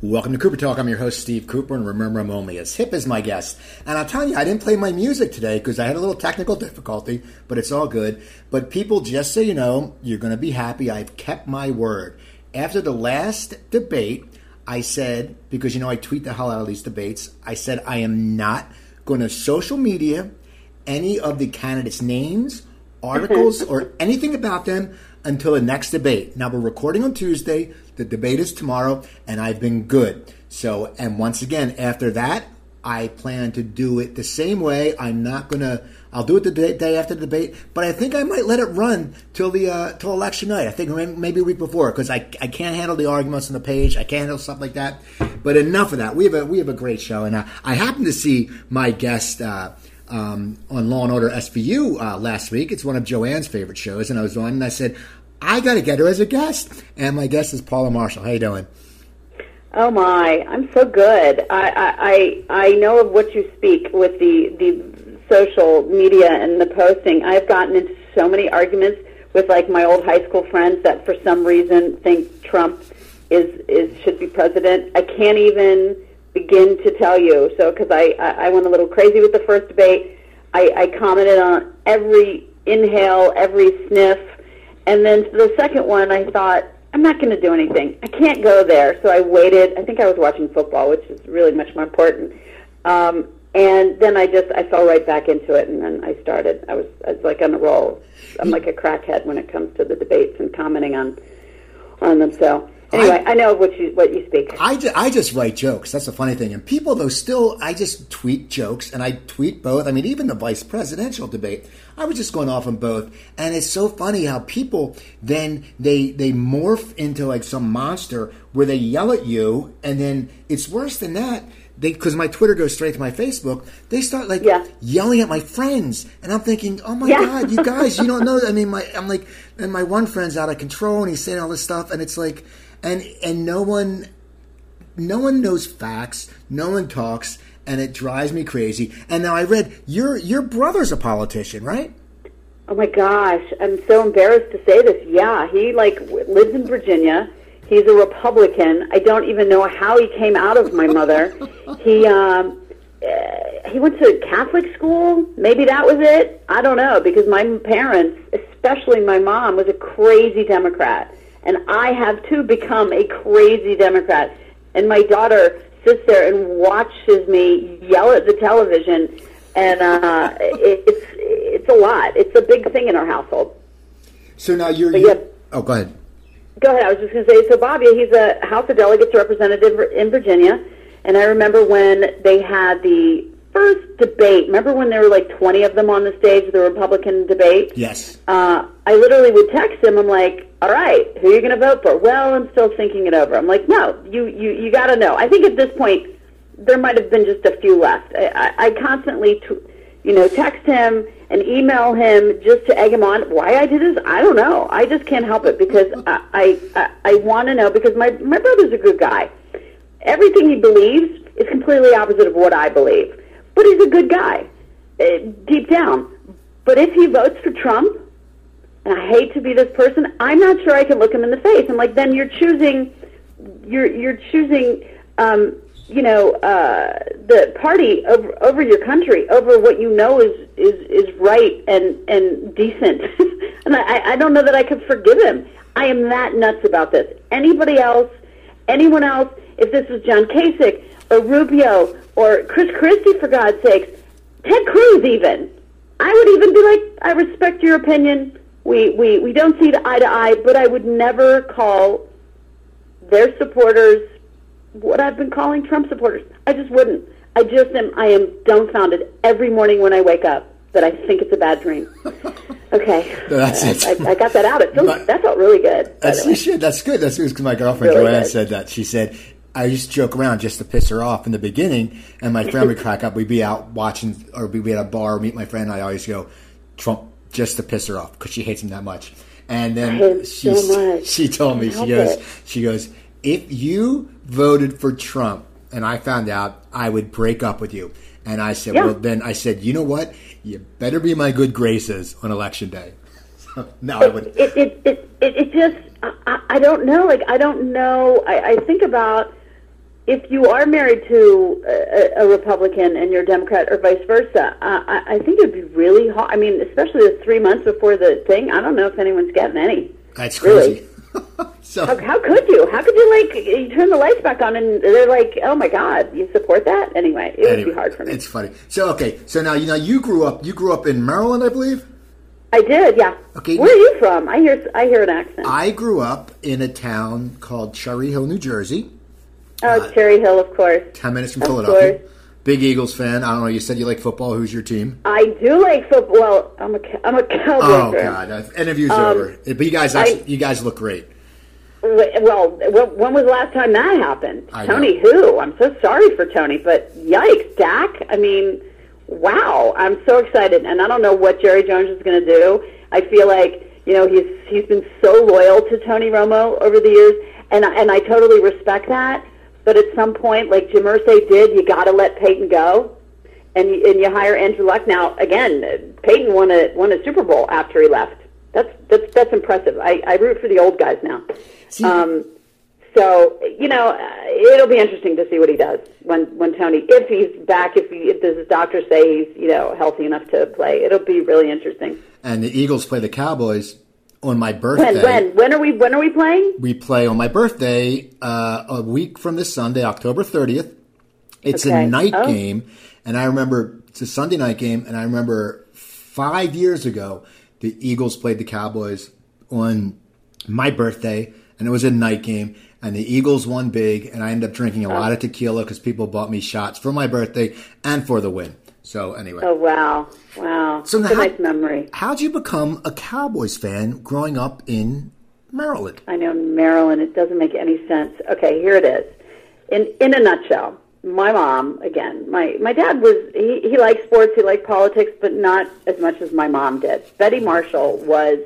Welcome to Cooper Talk. I'm your host, Steve Cooper, and remember, I'm only as hip as my guest. And I'll tell you, I didn't play my music today because I had a little technical difficulty, but it's all good. But people, just so you know, you're going to be happy. I've kept my word. After the last debate, I said, because you know I tweet the hell out of these debates, I said I am not going to social media any of the candidates' names, articles, or anything about them until the next debate. Now we're recording on Tuesday. The debate is tomorrow, and I've been good. So, and once again, after that, I plan to do it the same way. I'm not gonna. I'll do it the day, day after the debate, but I think I might let it run till the uh, till election night. I think maybe a week before because I, I can't handle the arguments on the page. I can't handle stuff like that. But enough of that. We have a we have a great show, and uh, I happen to see my guest. Uh, um, on Law and Order SVU uh, last week. It's one of Joanne's favorite shows, and I was on, and I said, I got to get her as a guest. And my guest is Paula Marshall. How you doing? Oh my, I'm so good. I, I I know of what you speak with the the social media and the posting. I've gotten into so many arguments with like my old high school friends that for some reason think Trump is is should be president. I can't even begin to tell you. So because I, I I went a little crazy with the first debate. I, I commented on every inhale, every sniff, and then the second one, I thought I'm not going to do anything. I can't go there. So I waited. I think I was watching football, which is really much more important. Um, and then I just I fell right back into it, and then I started. I was I was like on a roll. I'm like a crackhead when it comes to the debates and commenting on on them. So Anyway, I, I, know what you what you speak. I, ju- I just write jokes. That's the funny thing. And people, though, still, I just tweet jokes, and I tweet both. I mean, even the vice presidential debate, I was just going off on both. And it's so funny how people then they they morph into like some monster where they yell at you, and then it's worse than that. Because my Twitter goes straight to my Facebook. They start like yeah. yelling at my friends, and I'm thinking, oh my yeah. god, you guys, you don't know. I mean, my I'm like, and my one friend's out of control, and he's saying all this stuff, and it's like and and no one no one knows facts no one talks and it drives me crazy. And now i read your your brother's a politician right? Oh my gosh i'm so embarrassed to say this. Yeah he like lives in virginia. He's a republican. I don't even know how he came out of my mother. He um uh, he went to Catholic school. Maybe that was it. I don't know because my parents, especially my mom, was a crazy Democrat and I have too become a crazy Democrat. And my daughter sits there and watches me yell at the television, and uh, it, it's it's a lot. It's a big thing in our household. So now you're. you're yeah, oh, go ahead. Go ahead. I was just going to say. So Bobby, he's a House of Delegates representative in Virginia, and I remember when they had the first debate, remember when there were like 20 of them on the stage, the Republican debate? Yes. Uh, I literally would text him. I'm like, all right, who are you going to vote for? Well, I'm still thinking it over. I'm like, no, you, you, you got to know. I think at this point, there might have been just a few left. I, I, I constantly, t- you know, text him and email him just to egg him on. Why I do this, I don't know. I just can't help it because I, I, I, I want to know because my, my brother's a good guy. Everything he believes is completely opposite of what I believe but he's a good guy uh, deep down. But if he votes for Trump, and I hate to be this person, I'm not sure I can look him in the face. I'm like, then you're choosing, you're you're choosing, um, you know, uh, the party over over your country, over what you know is is is right and and decent. and I I don't know that I could forgive him. I am that nuts about this. Anybody else, anyone else, if this was John Kasich or Rubio or Chris Christie, for God's sakes, Ted Cruz, even. I would even be like, I respect your opinion. We, we, we don't see eye to eye, but I would never call their supporters what I've been calling Trump supporters. I just wouldn't. I just am, I am dumbfounded every morning when I wake up that I think it's a bad dream. Okay. that's it. I, I, got that out. It feels, that felt really good. That's, should. That's good. That's good because my girlfriend really Joanne good. said that. She said, I used to joke around just to piss her off in the beginning, and my friend would crack up. We'd be out watching, or we'd be at a bar, meet my friend. And I always go Trump just to piss her off because she hates him that much. And then she so she told me she goes it. she goes if you voted for Trump and I found out I would break up with you. And I said, yeah. well, then I said, you know what? You better be my good graces on election day. no, I would. It, it, it, it, it just, I, I don't know. Like, I don't know. I, I think about if you are married to a, a Republican and you're a Democrat or vice versa, uh, I, I think it'd be really hard. I mean, especially the three months before the thing. I don't know if anyone's getting any. That's crazy. Really? so how, how could you? How could you like you turn the lights back on and they're like, oh my god, you support that? Anyway, it anyway, would be hard for me. It's funny. So okay, so now you know you grew up. You grew up in Maryland, I believe. I did, yeah. Okay. Where are you from? I hear I hear an accent. I grew up in a town called Cherry Hill, New Jersey. Oh, uh, Cherry Hill, of course. Ten minutes from of Philadelphia. Course. Big Eagles fan. I don't know. You said you like football. Who's your team? I do like football. Well, I'm a I'm a Cowboys oh, fan. God, interview's um, over. But you guys, actually, I, you guys look great. Well, when was the last time that happened? I Tony, know. who? I'm so sorry for Tony, but yikes, Dak. I mean, wow. I'm so excited, and I don't know what Jerry Jones is going to do. I feel like you know he's he's been so loyal to Tony Romo over the years, and and I totally respect that. But at some point, like Jim Irsay did, you got to let Peyton go, and you, and you hire Andrew Luck. Now, again, Peyton won a won a Super Bowl after he left. That's that's that's impressive. I, I root for the old guys now. Um, so you know, uh, it'll be interesting to see what he does when when Tony, if he's back, if he, if does his doctor say he's you know healthy enough to play, it'll be really interesting. And the Eagles play the Cowboys on my birthday. When when when are we when are we playing? We play on my birthday uh, a week from this Sunday, October thirtieth. It's okay. a night oh. game, and I remember it's a Sunday night game, and I remember five years ago the Eagles played the Cowboys on my birthday, and it was a night game. And the Eagles won big, and I ended up drinking a oh. lot of tequila because people bought me shots for my birthday and for the win. So anyway. Oh wow, wow! So a nice memory. How'd you become a Cowboys fan growing up in Maryland? I know Maryland. It doesn't make any sense. Okay, here it is. In in a nutshell, my mom again. My my dad was he he liked sports. He liked politics, but not as much as my mom did. Betty Marshall was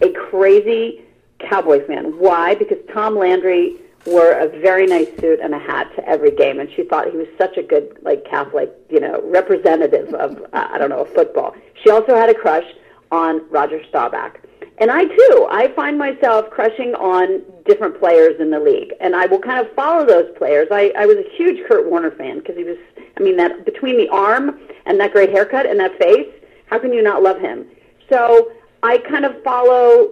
a crazy Cowboys fan. Why? Because Tom Landry wore a very nice suit and a hat to every game, and she thought he was such a good, like Catholic, you know, representative of uh, I don't know football. She also had a crush on Roger Staubach, and I too, I find myself crushing on different players in the league, and I will kind of follow those players. I, I was a huge Kurt Warner fan because he was, I mean, that between the arm and that great haircut and that face, how can you not love him? So I kind of follow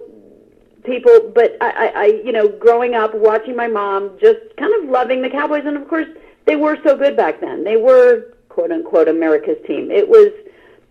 people, but I, I, you know, growing up, watching my mom, just kind of loving the Cowboys, and of course, they were so good back then. They were quote unquote America's team. It was,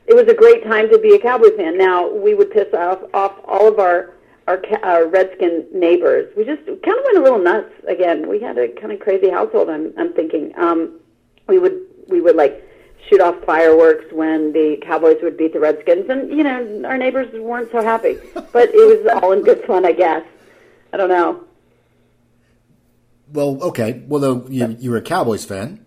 it was a great time to be a Cowboy fan. Now we would piss off off all of our our, our Redskin neighbors. We just kind of went a little nuts again. We had a kind of crazy household. I'm I'm thinking. Um, we would we would like shoot off fireworks when the Cowboys would beat the Redskins, and you know our neighbors weren't so happy. But it was all in good fun, I guess. I don't know. Well, okay. Well, though you you were a Cowboys fan.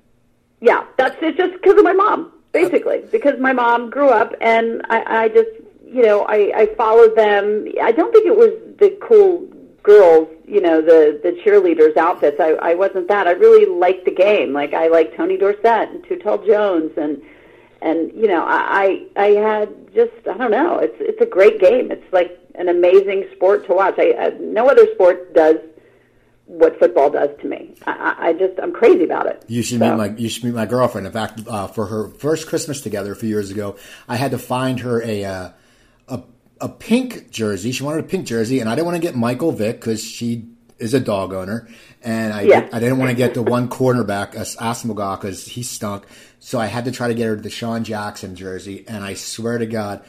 Yeah, that's it's just because of my mom, basically. Uh, because my mom grew up, and I, I just you know I I followed them. I don't think it was the cool girls, you know, the the cheerleaders' outfits. I I wasn't that. I really liked the game. Like I liked Tony Dorsett and Tall Jones and and you know I I had just I don't know. It's it's a great game. It's like an amazing sport to watch. I, I no other sport does what football does to me. I, I just I'm crazy about it. You should so. meet my you should meet my girlfriend. In fact, uh, for her first Christmas together a few years ago, I had to find her a. Uh, a pink jersey. She wanted a pink jersey, and I didn't want to get Michael Vick because she is a dog owner, and I yeah. did, I didn't want to get the one cornerback Asomugha because he stunk. So I had to try to get her the DeSean Jackson jersey, and I swear to God,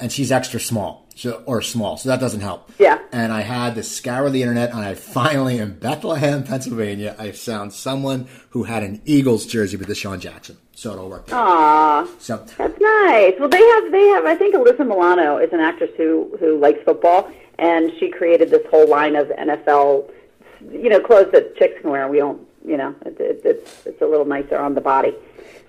and she's extra small. So, or small, so that doesn't help. Yeah. And I had to scour the internet, and I finally, in Bethlehem, Pennsylvania, I found someone who had an Eagles jersey with DeSean Jackson. So it all worked. Aww. So that's nice. Well, they have they have. I think Alyssa Milano is an actress who who likes football, and she created this whole line of NFL, you know, clothes that chicks can wear. We don't, you know, it, it, it's it's a little nicer on the body.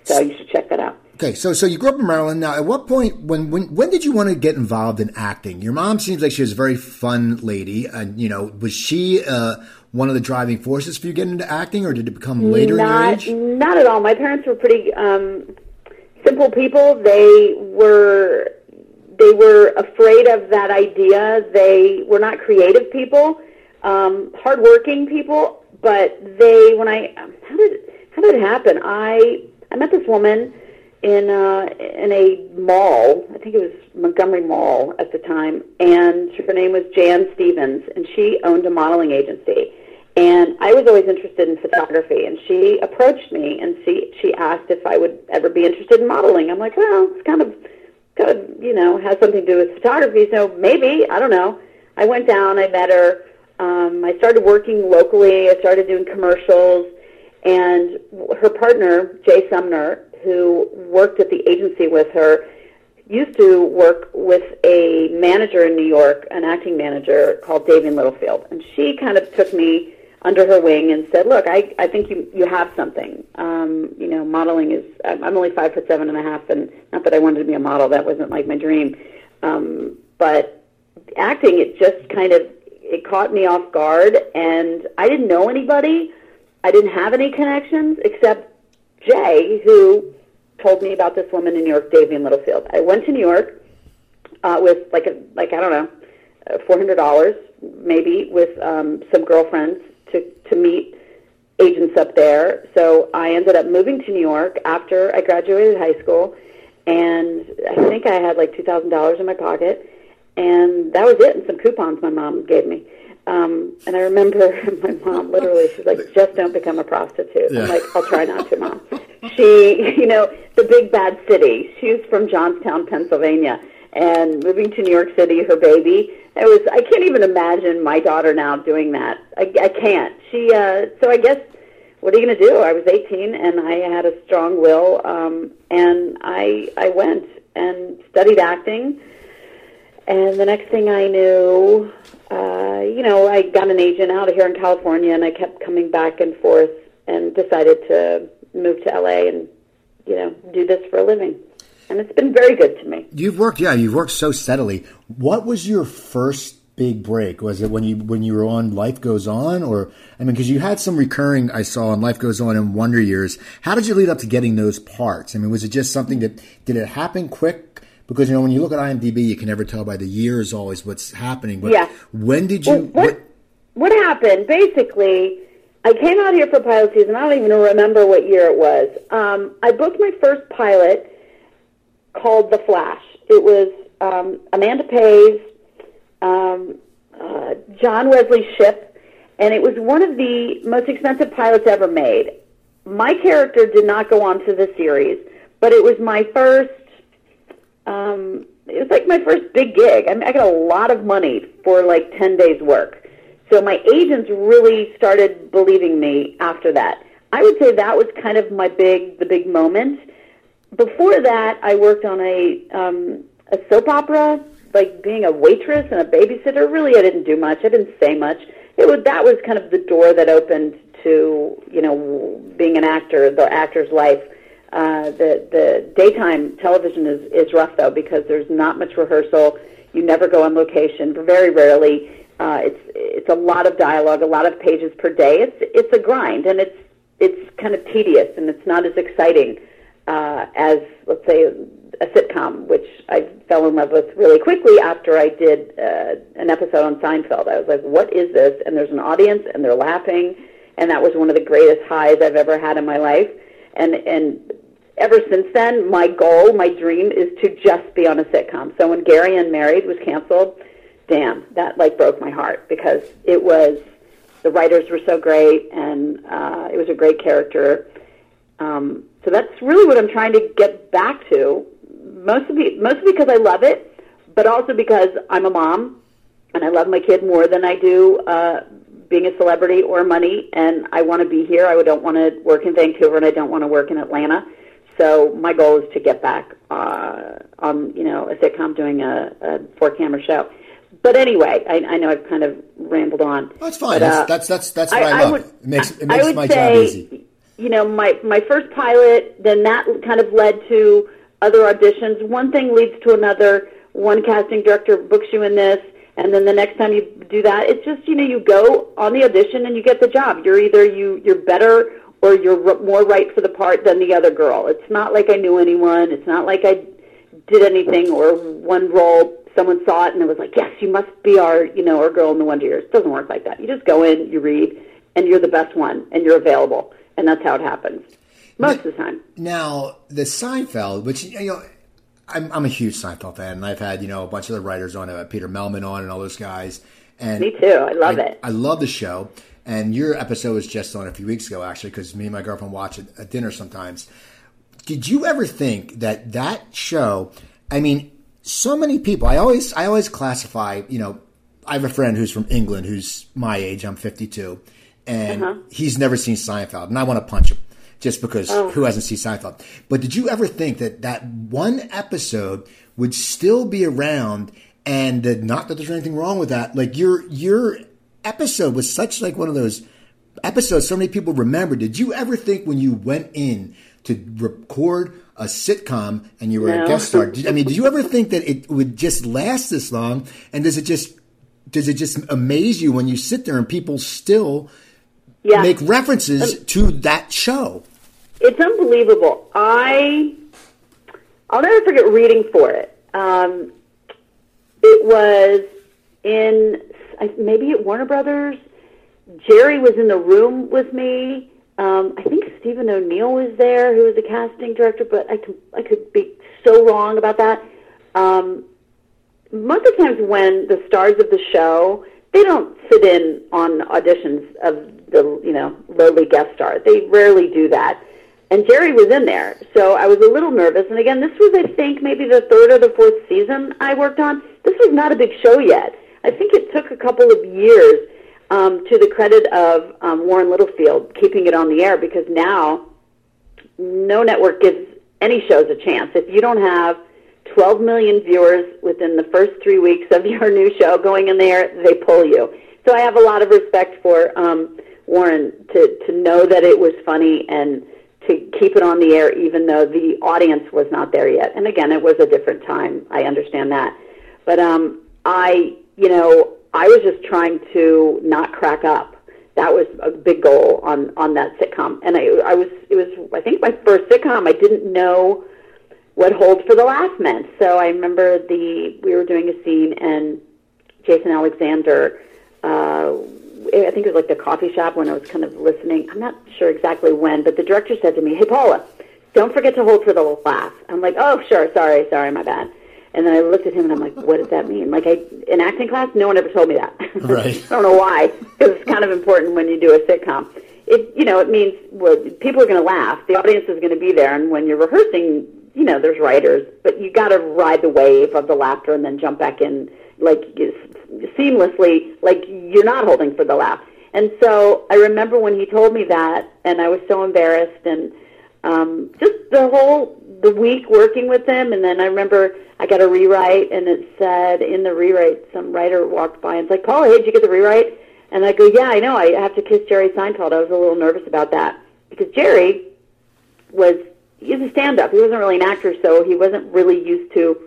So you should check that out. Okay, so so you grew up in Maryland. Now, at what point when when when did you want to get involved in acting? Your mom seems like she was a very fun lady, and you know, was she uh, one of the driving forces for you getting into acting, or did it become later not, in your age? Not at all. My parents were pretty um, simple people. They were they were afraid of that idea. They were not creative people, um, hardworking people, but they when I how did how did it happen? I I met this woman in uh, in a mall. I think it was Montgomery Mall at the time, and her name was Jan Stevens, and she owned a modeling agency. And I was always interested in photography, and she approached me and she she asked if I would ever be interested in modeling. I'm like, well, it's kind of kind of you know has something to do with photography, so maybe I don't know. I went down, I met her. Um, I started working locally. I started doing commercials, and her partner Jay Sumner, who worked at the agency with her, used to work with a manager in New York, an acting manager called Davian Littlefield, and she kind of took me under her wing and said, "Look, I I think you you have something. Um, you know, modeling is. I'm I'm only five foot seven and a half, and not that I wanted to be a model. That wasn't like my dream, um, but acting it just kind of it caught me off guard, and I didn't know anybody. I didn't have any connections except Jay, who told me about this woman in New York, Davian Littlefield. I went to New York uh, with like a like I don't know, uh, four hundred dollars maybe with um, some girlfriends to to meet agents up there. So I ended up moving to New York after I graduated high school, and I think I had like two thousand dollars in my pocket, and that was it, and some coupons my mom gave me. Um, and I remember my mom literally, she's like, just don't become a prostitute. Yeah. I'm like, I'll try not to, mom. She, you know, the big bad city. She's from Johnstown, Pennsylvania, and moving to New York City, her baby. It was, I can't even imagine my daughter now doing that. I, I can't. She, uh, so I guess, what are you going to do? I was 18 and I had a strong will, um, and I, I went and studied acting. And the next thing I knew, uh, you know, I got an agent out of here in California, and I kept coming back and forth, and decided to move to LA and, you know, do this for a living. And it's been very good to me. You've worked, yeah, you've worked so steadily. What was your first big break? Was it when you when you were on Life Goes On, or I mean, because you had some recurring I saw on Life Goes On in Wonder Years. How did you lead up to getting those parts? I mean, was it just something that did it happen quick? Because you know, when you look at IMDb, you can never tell by the years always what's happening. But Yeah. when did you? Well, what, what happened? Basically, I came out here for pilot season. I don't even remember what year it was. Um, I booked my first pilot called The Flash. It was um, Amanda Pays, um, uh, John Wesley Shipp, and it was one of the most expensive pilots ever made. My character did not go on to the series, but it was my first um, it was like my first big gig. I, mean, I got a lot of money for like 10 days work. So my agents really started believing me after that. I would say that was kind of my big, the big moment. Before that, I worked on a, um, a soap opera, like being a waitress and a babysitter. Really, I didn't do much. I didn't say much. It was, that was kind of the door that opened to, you know, being an actor, the actor's life. Uh, the the daytime television is is rough though because there's not much rehearsal. You never go on location. Very rarely. Uh, it's it's a lot of dialogue, a lot of pages per day. It's it's a grind, and it's it's kind of tedious, and it's not as exciting uh, as let's say a sitcom, which I fell in love with really quickly after I did uh, an episode on Seinfeld. I was like, what is this? And there's an audience, and they're laughing, and that was one of the greatest highs I've ever had in my life and and ever since then, my goal, my dream, is to just be on a sitcom. So when Gary and Unmarried was canceled, damn, that like broke my heart because it was the writers were so great and uh, it was a great character. Um, so that's really what I'm trying to get back to, mostly mostly because I love it, but also because I'm a mom and I love my kid more than I do uh, being a celebrity or money, and I want to be here. I don't want to work in Vancouver, and I don't want to work in Atlanta. So my goal is to get back uh, on, you know, a sitcom doing a, a four-camera show. But anyway, I, I know I've kind of rambled on. That's fine. But, uh, that's, that's that's that's what I, love. would, it makes it I makes my say, job easy. You know, my my first pilot, then that kind of led to other auditions. One thing leads to another. One casting director books you in this, and then the next time you do that, it's just you know you go on the audition and you get the job. You're either you you're better or you're r- more right for the part than the other girl. It's not like I knew anyone. It's not like I did anything or one role someone saw it and it was like, yes, you must be our you know our girl in the Wonder Years. It doesn't work like that. You just go in, you read, and you're the best one, and you're available. and that's how it happens most of the time. Now, the Seinfeld, which you know, I'm, I'm a huge Seinfeld fan, and I've had you know a bunch of the writers on it, uh, Peter Mehlman on, and all those guys. And Me too. I love I, it. I love the show. And your episode was just on a few weeks ago, actually, because me and my girlfriend watch it at dinner sometimes. Did you ever think that that show? I mean, so many people. I always, I always classify. You know, I have a friend who's from England who's my age. I'm 52, and Uh-huh. he's never seen Seinfeld, and I want to punch him just because Oh. who hasn't seen Seinfeld? But did you ever think that that one episode would still be around? And that not that there's anything wrong with that. Like your your episode was such like one of those episodes so many people remember. Did you ever think when you went in to record a sitcom and you were a guest star? Did, I mean, did you ever think that it would just last this long? And does it just does it just amaze you when you sit there and people still Yeah. make references to that show? It's unbelievable. I I'll never forget reading for it. Um, it was in maybe at Warner Brothers. Jerry was in the room with me. Um, I think Stephen O'Neill was there, who was the casting director, but I could I could be so wrong about that. Um, most of the times when the stars of the show they don't sit in on auditions of the you know lowly guest star. They rarely do that. And jerry was in there so i was a little nervous. And again this was i think maybe the third or the fourth season i worked on. This was not a big show yet. I think it took a couple of years um, to the credit of um, warren littlefield keeping it on the air because now no network gives any shows a chance. If you don't have 12 million viewers within the first three weeks of your new show going in there, they pull you. So I have a lot of respect for um, Warren to, to know that it was funny and to keep it on the air even though the audience was not there yet. And again, it was a different time. I understand that. But um, I, you know, I was just trying to not crack up. That was a big goal on on that sitcom. And i i was it was i think my first sitcom. I didn't know what hold for the laugh meant so i remember the we were doing a scene and jason alexander uh i think it was like the coffee shop when i was kind of listening. I'm not sure exactly when but the director said to me hey paula don't forget to hold for the laugh i'm like oh sure. Sorry. Sorry. My bad and then I looked at him and I'm like, what does that mean? Like, I in acting class, no one ever told me that. Right. I don't know why. because It's kind of important when you do a sitcom. It, you know, it means well, people are going to laugh. The audience is going to be there, and when you're rehearsing, you know, there's writers, but you got to ride the wave of the laughter and then jump back in like seamlessly, like you're not holding for the laugh. And so I remember when he told me that, and I was so embarrassed, and um, just the whole the week working with him, and then I remember I got a rewrite, and it said in the rewrite, some writer walked by and was like, "Paul, hey, did you get the rewrite?" And I go, "Yeah, I know. I have to kiss Jerry Seinfeld." I was a little nervous about that because Jerry was he's a stand-up. He wasn't really an actor, so he wasn't really used to,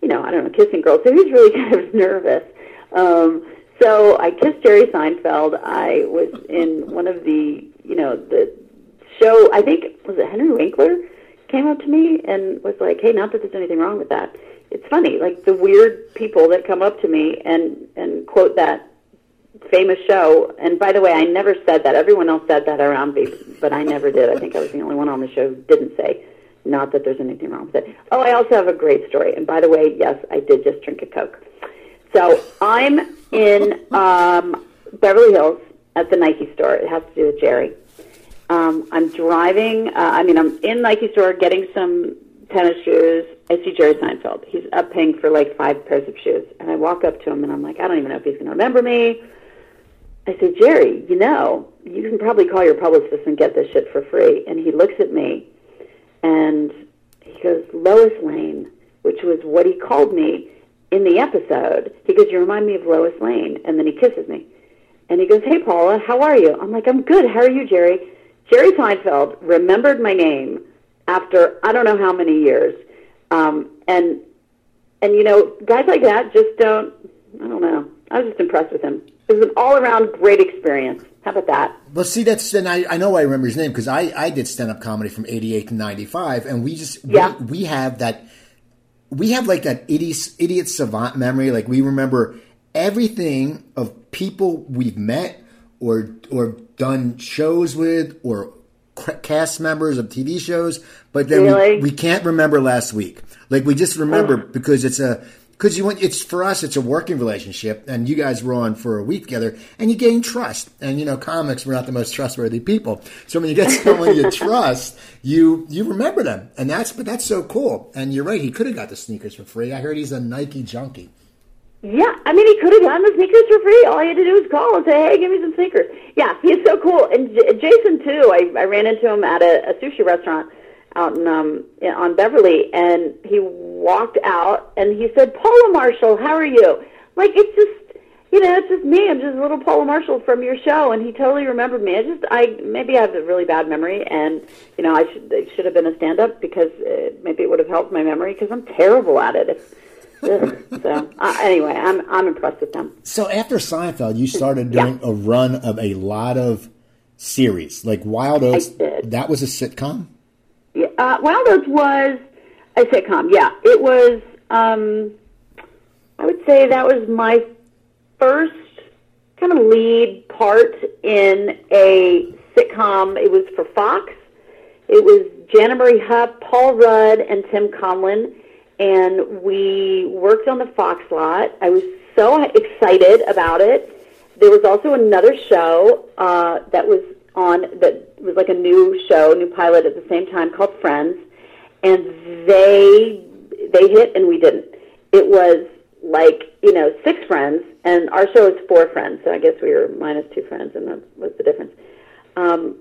you know, I don't know, kissing girls. So he was really kind of nervous. Um, so I kissed Jerry Seinfeld. I was in one of the, you know, the show. I think was it Henry Winkler came up to me and was like, "Hey, not that there's anything wrong with that. It's funny, like the weird people that come up to me and and quote that famous show. And by the way, I never said that. Everyone else said that around me, but I never did. I think I was the only one on the show who didn't say. Not that there's anything wrong with it. Oh, I also have a great story. And by the way, yes, I did just drink a Coke. So I'm in um, Beverly Hills at the Nike store. It has to do with Jerry. Um, I'm driving. Uh, I mean, I'm in Nike store getting some tennis shoes. I see Jerry Seinfeld. He's up paying for like five pairs of shoes, and I walk up to him and I'm like, I don't even know if he's going to remember me. I say, Jerry, you know, you can probably call your publicist and get this shit for free. And he looks at me and he goes, Lois Lane, which was what he called me in the episode. He goes, You remind me of Lois Lane. And then he kisses me. And he goes, Hey, Paula, how are you? I'm like, I'm good. How are you, Jerry? Jerry Seinfeld remembered my name after I don't know how many years. Um, and, and, you know, guys like that just don't, I don't know. I was just impressed with him. It was an all around great experience. How about that? Well, see, that's and I, I know I remember his name because I, I did stand up comedy from '88 to '95, and we just Yeah. we, we have that we have like that idiot idiot savant memory. Like we remember everything of people we've met or or done shows with or cast members of TV shows, but then Really? we, we can't remember last week. Like we just remember oh. because it's a because you want it's for us it's a working relationship, and you guys were on for a week together, and you gain trust. And you know, comics we're not the most trustworthy people, so when you get someone you trust, you you remember them, and that's but that's so cool. And you're right, he could have got the sneakers for free. I heard he's a Nike junkie. Yeah, I mean, he could have gotten the sneakers for free. All he had to do was call and say, "Hey, give me some sneakers." Yeah, he's so cool. And J- Jason too. I, I ran into him at a, a sushi restaurant out in um in, on Beverly, and he walked out and he said, "Paula Marshall, how are you?" Like it's just you know, it's just me. I'm just a little Paula Marshall from your show, and he totally remembered me. I just, I maybe I have a really bad memory, and you know, I should I should have been a stand-up because uh, maybe it would have helped my memory because I'm terrible at it. so uh, anyway, I'm I'm impressed with them. So after Seinfeld, you started doing a run of a lot of series, like Wild Oats. That was a sitcom. Yeah, uh, Wild Oats was a sitcom. Yeah, it was. Um, I would say that was my first kind of lead part in a sitcom. It was for Fox. It was Jana Marie Hupp, Paul Rudd, and Tim Conlon, and we worked on the Fox lot. I was so excited about it. There was also another show uh, that was on that was like a new show, new pilot at the same time called Friends, and they they hit and we didn't. It was like you know six friends, and our show is four friends, so I guess we were minus two friends, and that was the difference. Um,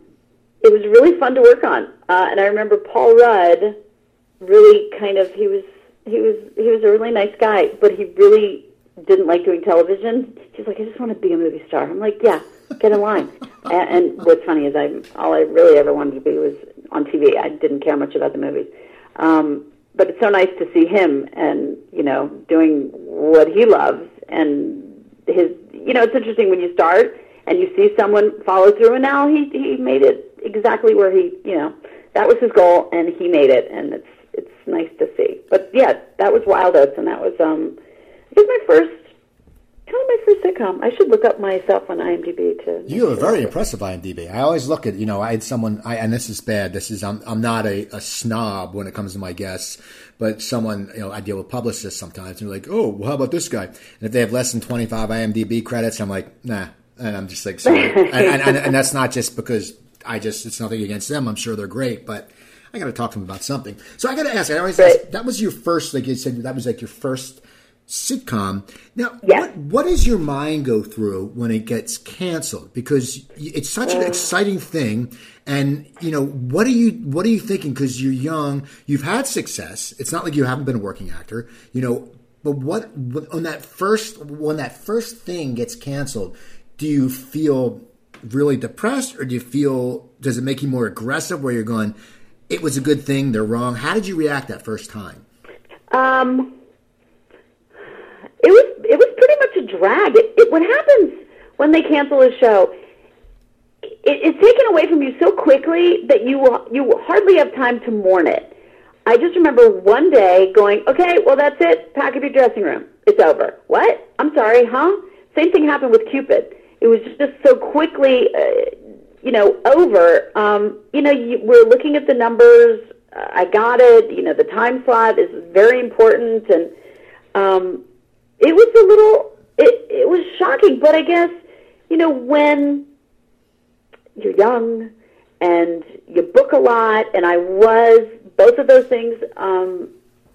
it was really fun to work on, uh, and I remember Paul Rudd really kind of he was he was he was a really nice guy, but he really didn't like doing television. He's like, I just want to be a movie star. I'm like, yeah, get in line. and, and what's funny is I all I really ever wanted to be was on TV. I didn't care much about the movies. Um, but it's so nice to see him and you know doing what he loves and his you know it's interesting when you start and you see someone follow through and now he he made it exactly where he you know that was his goal and he made it and it's it's nice to see but yeah that was wild oats and that was um i guess my first kind of my first sitcom i should look up myself on imdb to You have a very impressive IMDb. I always look at, you know, I had someone, I, and this is bad. This is, I'm, I'm not a, a snob when it comes to my guests, but someone, you know, I deal with publicists sometimes, and they're like, oh, well, how about this guy? And if they have less than 25 IMDb credits, I'm like, nah. And I'm just like, sorry. and, and, and, and that's not just because I just, it's nothing against them. I'm sure they're great, but I got to talk to him about something. So I got to ask, I always Right. ask, that was your first, like you said, that was like your first sitcom. Now, Yeah. what, what does your mind go through when it gets canceled? Because it's such an mm. exciting thing, and you know what are you what are you thinking? Because you're young, you've had success. It's not like you haven't been a working actor, you know. But what, what on that first when that first thing gets canceled, do you feel really depressed, or do you feel does it make you more aggressive? Where you're going, it was a good thing, they're wrong. How did you react that first time? Um, it was it was pretty much a drag. It, it, what happens when they cancel a show? It, it's taken away from you so quickly that you will- you hardly have time to mourn it. I just remember one day going, okay, well that's it. Pack up your dressing room. It's over. What? I'm sorry, huh? Same thing happened with Cupid. It was just so quickly, uh, you know, over. Um, you know, you, we're looking at the numbers. Uh, I got it. You know, the time slot is very important, and um, it was a little. It it was shocking, but I guess you know when you're young and you book a lot, and I was both of those things. Um,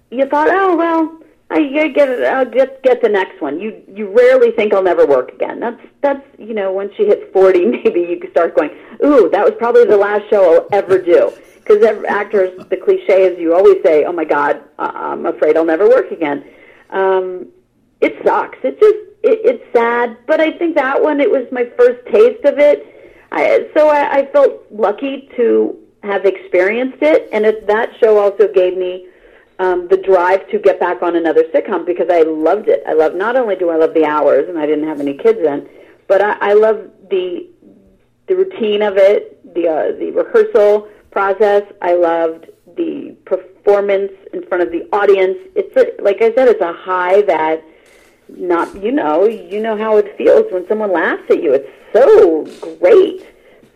you thought, oh well, I you get it. I'll get get the next one. You you rarely think I'll never work again. That's that's you know once you hit forty, maybe you start going, ooh, that was probably the last show I'll ever do. Because actors, the cliche is you always say, oh my God, I- I'm afraid I'll never work again. Um, it sucks. It just it, it's sad, but I think that one it was my first taste of it. I, so I, I felt lucky to have experienced it, and it, that show also gave me um, the drive to get back on another sitcom because I loved it. I love not only do I love the hours, and I didn't have any kids then, but I, I love the the routine of it, the uh, the rehearsal process. I loved the performance in front of the audience. It's a, like I said, it's a high that not you know you know how it feels when someone laughs at you. It's so great.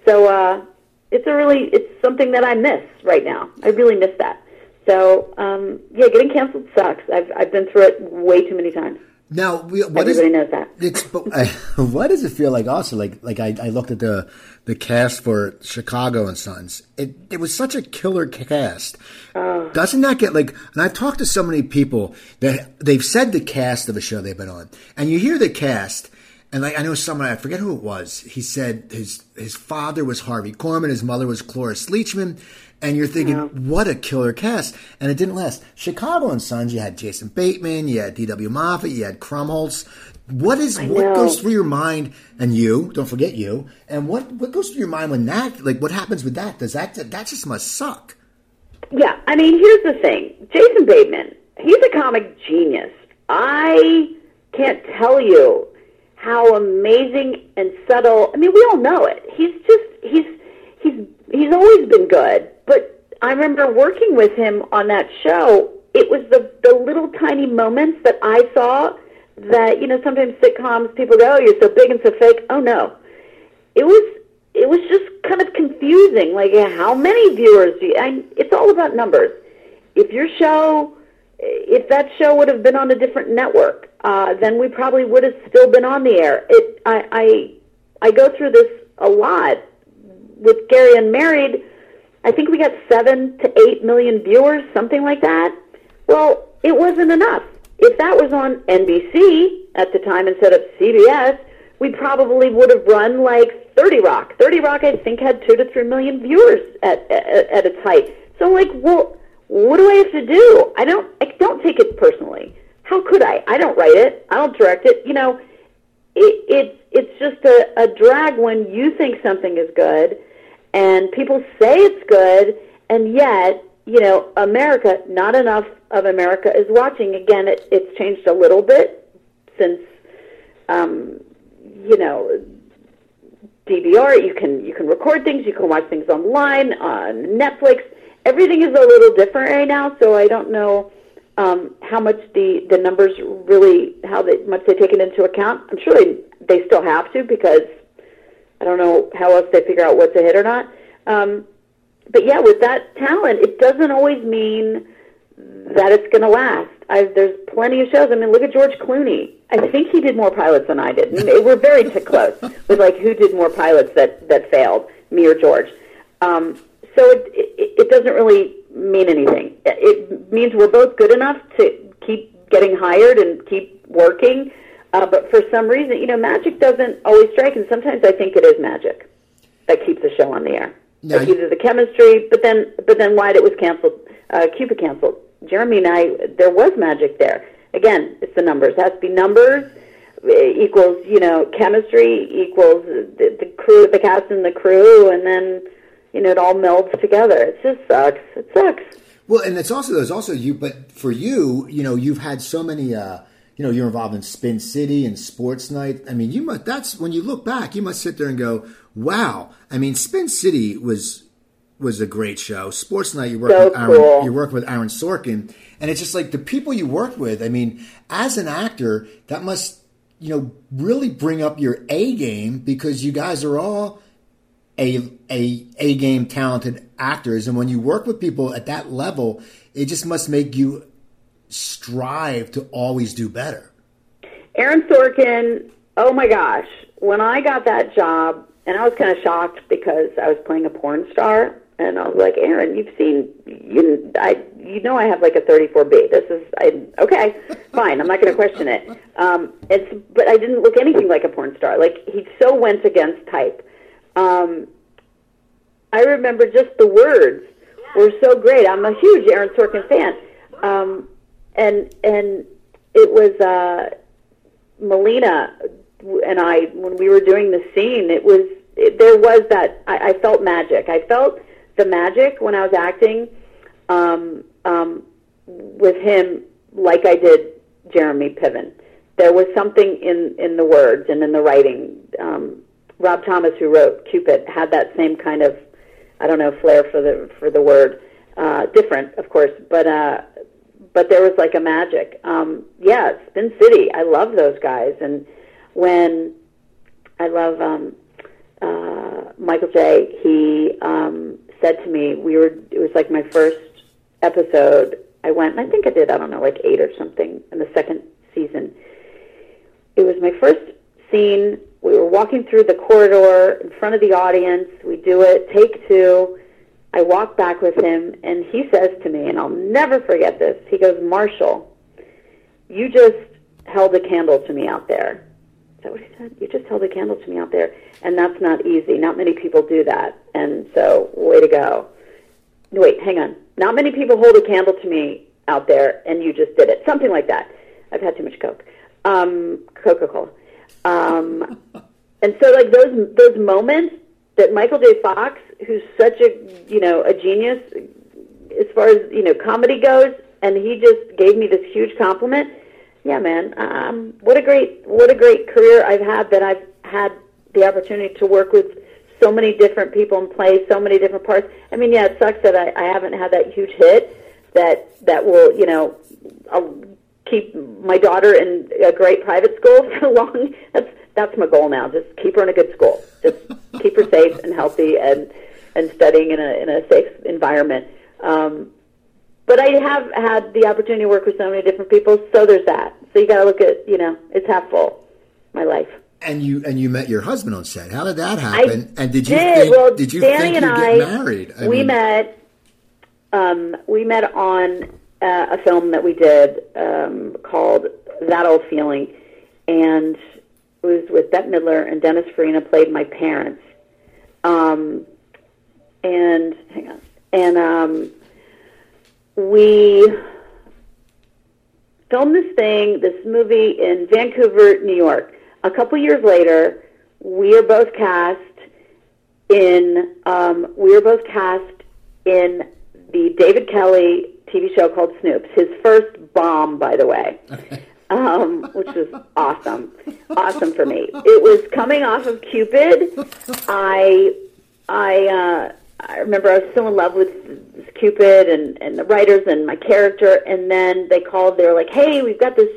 So uh, it's a really it's something that I miss right now. I really miss that. So um, yeah, getting canceled sucks. I've I've been through it way too many times. Now, we, what Everybody is, knows that. It's but, uh, what does it feel like? Also, like like I, I looked at the the cast for Chicago and Sons. It it was such a killer cast. Doesn't that get like? And I've talked to so many people that they've said the cast of a show they've been on, and you hear the cast. And like I know someone, I forget who it was. He said his his father was Harvey Korman, his mother was Cloris Leachman, and you're thinking, what a killer cast! And it didn't last. Chicago and Sons, you had Jason Bateman, you had D.W. Moffett, you had Krumholtz. What is what goes through your mind? And you, don't forget you. And what what goes through your mind when that like what happens with that? Does that that just must suck? Yeah, I mean, here's the thing. Jason Bateman, he's a comic genius. I can't tell you how amazing and subtle. I mean, we all know it. He's just he's he's he's always been good. But I remember working with him on that show. It was the the little tiny moments that I saw that you know sometimes sitcoms people go, "Oh, you're so big and so fake." Oh no, it was it was just kind of confusing. Like, how many viewers do you? I, it's all about numbers. If your show, if that show would have been on a different network, uh, then we probably would have still been on the air. It, I, I, I go through this a lot with Gary Unmarried. I think we got seven to eight million viewers, something like that. Well, it wasn't enough. If that was on NBC at the time instead of CBS, we probably would have run like 30 Rock. 30 Rock, I think, had two to three million viewers at, at, at its height. So I'm like, well, what do I have to do? I don't, I don't take it personally. How could I? I don't write it. I don't direct it. You know, it, it's it's just a, a drag when you think something is good, and people say it's good, and yet, you know, America, not enough of America is watching. Again, it, it's changed a little bit since, um, you know, DVR. You can you can record things. You can watch things online on Netflix. Everything is a little different right now. So I don't know um, how much the the numbers really how they, much they take it into account. I'm sure they they still have to because I don't know how else they figure out what's a hit or not. Um, but yeah, with that talent, it doesn't always mean that it's going to last. I've, there's plenty of shows. I mean, look at George Clooney. I think he did more pilots than I did. And We're very t- close with like who did more pilots that that failed, me or George. Um, so it, it it doesn't really mean anything. It means we're both good enough to keep getting hired and keep working. Uh, but for some reason, you know, magic doesn't always strike, and sometimes I think it is magic that keeps the show on the air. Now like either the chemistry, but then but then why it was canceled, uh, Cupid canceled. Jeremy and I, there was magic there. Again, it's the numbers. It has to be numbers uh, equals you know chemistry equals the, the crew, the cast and the crew, and then you know it all melds together. It just sucks. It sucks. Well, and it's also there's also you, but for you, you know, you've had so many. uh you know, you're involved in Spin City and Sports Night. I mean, you must. That's when you look back, you must sit there and go, "Wow!" I mean, Spin City was was a great show. Sports Night, you work So with Aaron, cool. you work with Aaron Sorkin, and it's just like the people you work with. I mean, as an actor, that must you know really bring up your A game because you guys are all a a a game talented actors, and when you work with people at that level, it just must make you strive to always do better. Aaron Sorkin, oh my gosh, when I got that job, and I was kind of shocked because I was playing a porn star, and I was like, Aaron, you've seen, you, I, you know, I have like a 34B. This is, I, okay, fine, I'm not going to question it. Um, it's, but I didn't look anything like a porn star. Like he so went against type. Um, I remember just the words were so great. I'm a huge Aaron Sorkin fan, um, and and it was. Uh, Melina and I, when we were doing the scene, it was it, there was that I, I felt magic. I felt the magic when I was acting um, um, with him, like I did Jeremy Piven. There was something in in the words and in the writing. Um, Rob Thomas, who wrote Cupid, had that same kind of I don't know flair for the for the word. Uh, different, of course, but uh, but there was like a magic. Um, yeah, Spin City. I love those guys, and when I love um, uh, Michael J. He um, said to me, We were it was like my first episode. I went, I think I did, I don't know, like eight or something in the second season. It was my first scene. We were walking through the corridor in front of the audience. We do it, take two. I walk back with him, and he says to me, and I'll never forget this. He goes, Marshall, you just held a candle to me out there. Is that what he said? You just held a candle to me out there, and that's not easy. Not many people do that, and so way to go. No, wait, hang on. Not many people hold a candle to me out there, and you just did it. Something like that. I've had too much Coke, um, Coca Cola, um, and so like those those moments that Michael J. Fox, who's such a you know a genius as far as you know comedy goes, and he just gave me this huge compliment. Yeah, man, um, what a great what a great career I've had that I've had the opportunity to work with so many different people and play so many different parts. I mean, yeah, it sucks that I, I haven't had that huge hit that that will you know I'll keep my daughter in a great private school for long. That's that's my goal now. Just keep her in a good school. Just keep her safe and healthy and and studying in a in a safe environment. Um, but I have had the opportunity to work with so many different people, so there's that. So you got to look at you know it's half full. My life. And you and you met your husband on set. How did that happen? I and did you did. think well, did you Danny think and I, get married? I we mean, met. Um, we met on uh, a film that we did um, called That Old Feeling, and was with Bette Midler and Dennis Farina played my parents. Um, and hang on, and um, we filmed this thing, this movie in Vancouver, New York. A couple years later, we are both cast in. Um, we are both cast in the David Kelley TV show called Snoops. His first bomb, by the way, um, which was awesome, awesome for me. It was coming off of Cupid. I, I, uh, I remember I was so in love with Cupid and and the writers and my character, and then they called. They were like, "Hey, we've got this."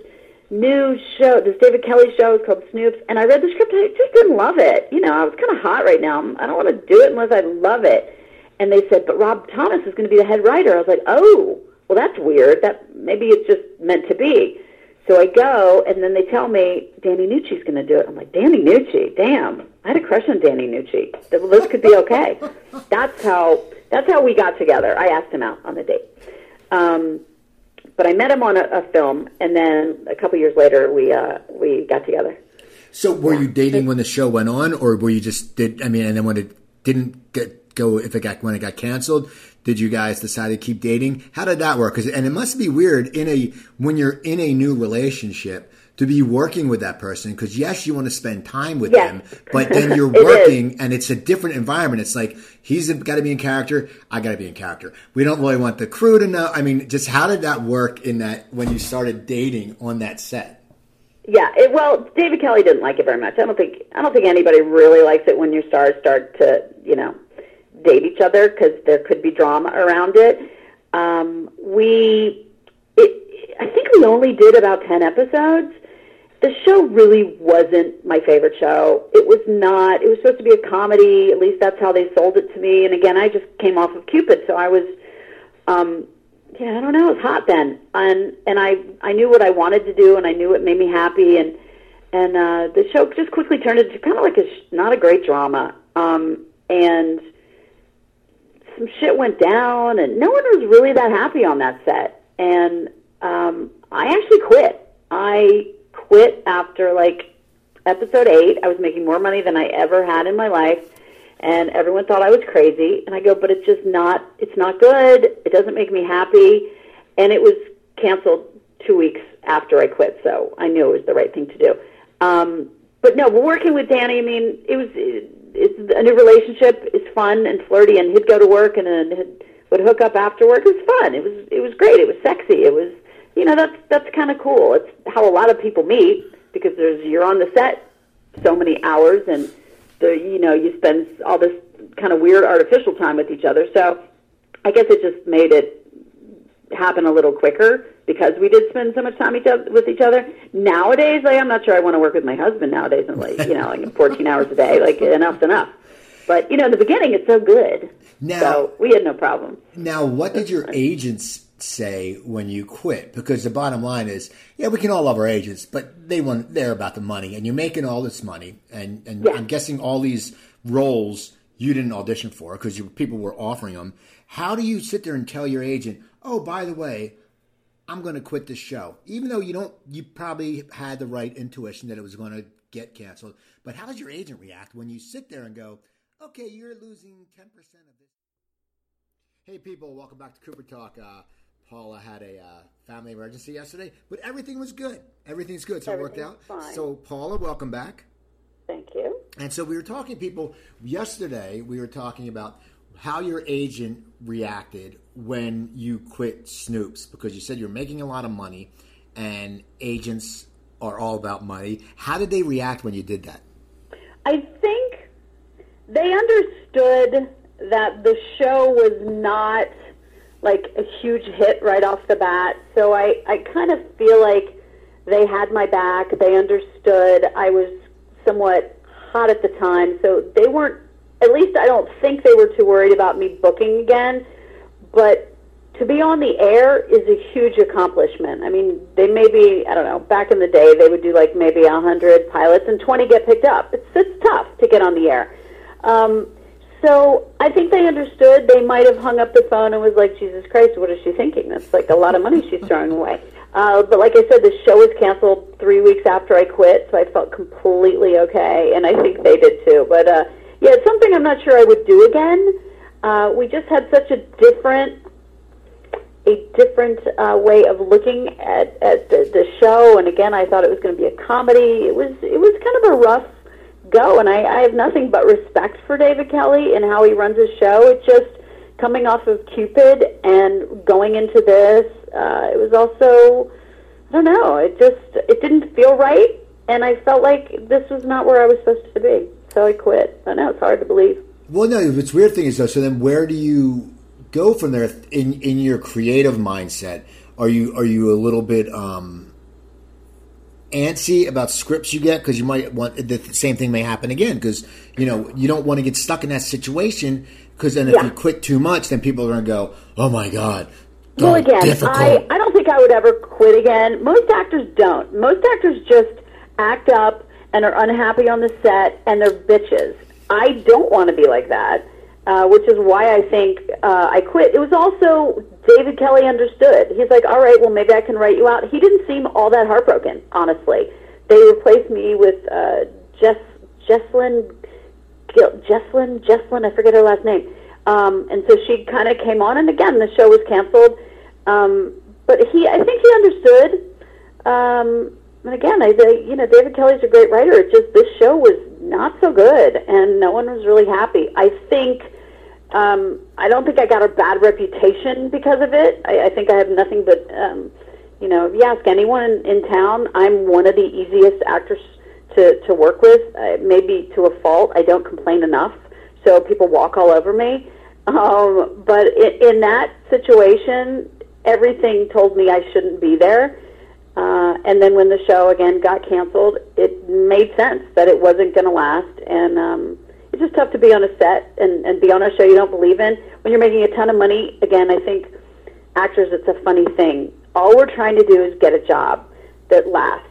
new show, this David Kelley show is called Snoops, and I read the script. I just didn't love it. You know, I was kind of hot right now. I don't want to do it unless I love it. And they said, but Rob Thomas is going to be the head writer. I was like, oh, well, that's weird. That maybe it's just meant to be. So I go, and then they tell me Danny Nucci's going to do it. I'm like, Danny Nucci, damn! I had a crush on Danny Nucci. This could be okay. that's how that's how we got together. I asked him out on the date. Um, but I met him on a, a film, and then a couple years later, we uh, we got together. So were you dating when the show went on, or were you just did? I mean, and then when it didn't get go, if it got when it got canceled, did you guys decide to keep dating? How did that work? 'Cause- and it must be weird in a when you're in a new relationship to be working with that person because yes, you want to spend time with Yes. them, but then you're It is. working and it's a different environment. It's like he's got to be in character, I got to be in character. We don't really want the crew to know. I mean, just how did that work in that when you started dating on that set? Yeah, it, well, David Kelley didn't like it very much. I don't think I don't think anybody really likes it when your stars start to you know date each other because there could be drama around it. Um, we, it, I think we only did about ten episodes. The show really wasn't my favorite show. It was not. It was supposed to be a comedy. At least that's how they sold it to me. And again, I just came off of Cupid, so I was um, yeah, I don't know. It was hot then, and and I I knew what I wanted to do, and I knew it made me happy, and and uh, the show just quickly turned into kind of like a not a great drama, um, and some shit went down, and no one was really that happy on that set, and um, I actually quit. I quit after like episode eight. I was making more money than I ever had in my life and everyone thought I was crazy. And I go, but it's just not. It's not good. It doesn't make me happy. And it was canceled two weeks after I quit, so I knew it was the right thing to do. Um, but no, working with Danny, I mean, it was it's a new relationship. It's fun and flirty, and he'd go to work and then he'd, would hook up after work. It was fun. It was it was great. It was sexy. It was you know that's that's kind of cool. It's how a lot of people meet because there's you're on the set so many hours and the you know you spend all this kind of weird artificial time with each other. So I guess it just made it happen a little quicker because we did spend so much time each other, with each other. Nowadays, like I'm not sure I want to work with my husband nowadays, and like you know, like 14 hours a day, like enough's enough. But you know, in the beginning, it's so good. Now- so we had no problem. Now, what did your agents say when you quit? Because the bottom line is, yeah, we can all love our agents, but they want they're about the money, and you're making all this money, and and Yeah. I'm guessing all these roles you didn't audition for because people were offering them. How do you sit there and tell your agent, oh, by the way, I'm going to quit this show, even though you don't, you probably had the right intuition that it was going to get canceled. But how does your agent react when you sit there and go, okay, you're losing 10% of this? Hey, people, welcome back to Cooper Talk. Uh, Paula had a uh, family emergency yesterday, but everything was good. Everything's good, so it worked out. Fine. So, Paula, welcome back. Thank you. And so we were talking, people, yesterday, we were talking about how your agent reacted when you quit Snoops because you said you're making a lot of money and agents are all about money. How did they react when you did that? I think they understood that the show was not like a huge hit right off the bat. So I, I kind of feel like they had my back. They understood I was somewhat hot at the time. So they weren't, at least I don't think they were too worried about me booking again. But to be on the air is a huge accomplishment. I mean, they maybe, I don't know, back in the day, they would do like maybe a 100 pilots and 20 get picked up. It's, it's tough to get on the air. Um, so I think they understood. They might have hung up the phone and was like, Jesus Christ, what is she thinking? That's like a lot of money she's throwing away. Uh, but like I said, the show was canceled three weeks after I quit, so I felt completely okay, and I think they did too. But uh, yeah, it's something I'm not sure I would do again. Uh, we just had such a different a different uh, way of looking at, at the, the show. And again, I thought it was going to be a comedy. It was it was kind of a rough go, and I, I have nothing but respect for David Kelley and how he runs his show. It just coming off of Cupid and going into this, uh, it was also I don't know. It just it didn't feel right, and I felt like this was not where I was supposed to be. So I quit. I know it's hard to believe. Well, no, what's weird thing is though. So then, where do you go from there in in your creative mindset? Are you are you a little bit um, antsy about scripts you get because you might want the same thing may happen again because you know you don't want to get stuck in that situation because then if Yeah. you quit too much, then people are going to go, "Oh my god." Well, again, difficult. I, I don't think I would ever quit again. Most actors don't. Most actors just act up and are unhappy on the set and they're bitches. I don't want to be like that, uh, which is why I think uh, I quit. It was also David Kelley understood. He's like, all right, well, maybe I can write you out. He didn't seem all that heartbroken, honestly. They replaced me with uh, Jess, Jesslyn Gil- Jesslyn, Jesslyn, I forget her last name. Um, and so she kind of came on, and again, the show was canceled. Um, but he, I think he understood. Um, and again, I, the, you know, David Kelley's a great writer. It's just this show was not so good, and no one was really happy. I think. Um, I don't think I got a bad reputation because of it. I, I think I have nothing but, um, you know, if you ask anyone in, in town, I'm one of the easiest actors to, to work with, uh, maybe to a fault. I don't complain enough, so people walk all over me. Um, but in, in that situation, everything told me I shouldn't be there. Uh, and then when the show again got canceled, it made sense that it wasn't going to last. And um, it's just tough to be on a set and, and be on a show you don't believe in. When you're making a ton of money, again, I think actors, it's a funny thing. All we're trying to do is get a job that lasts.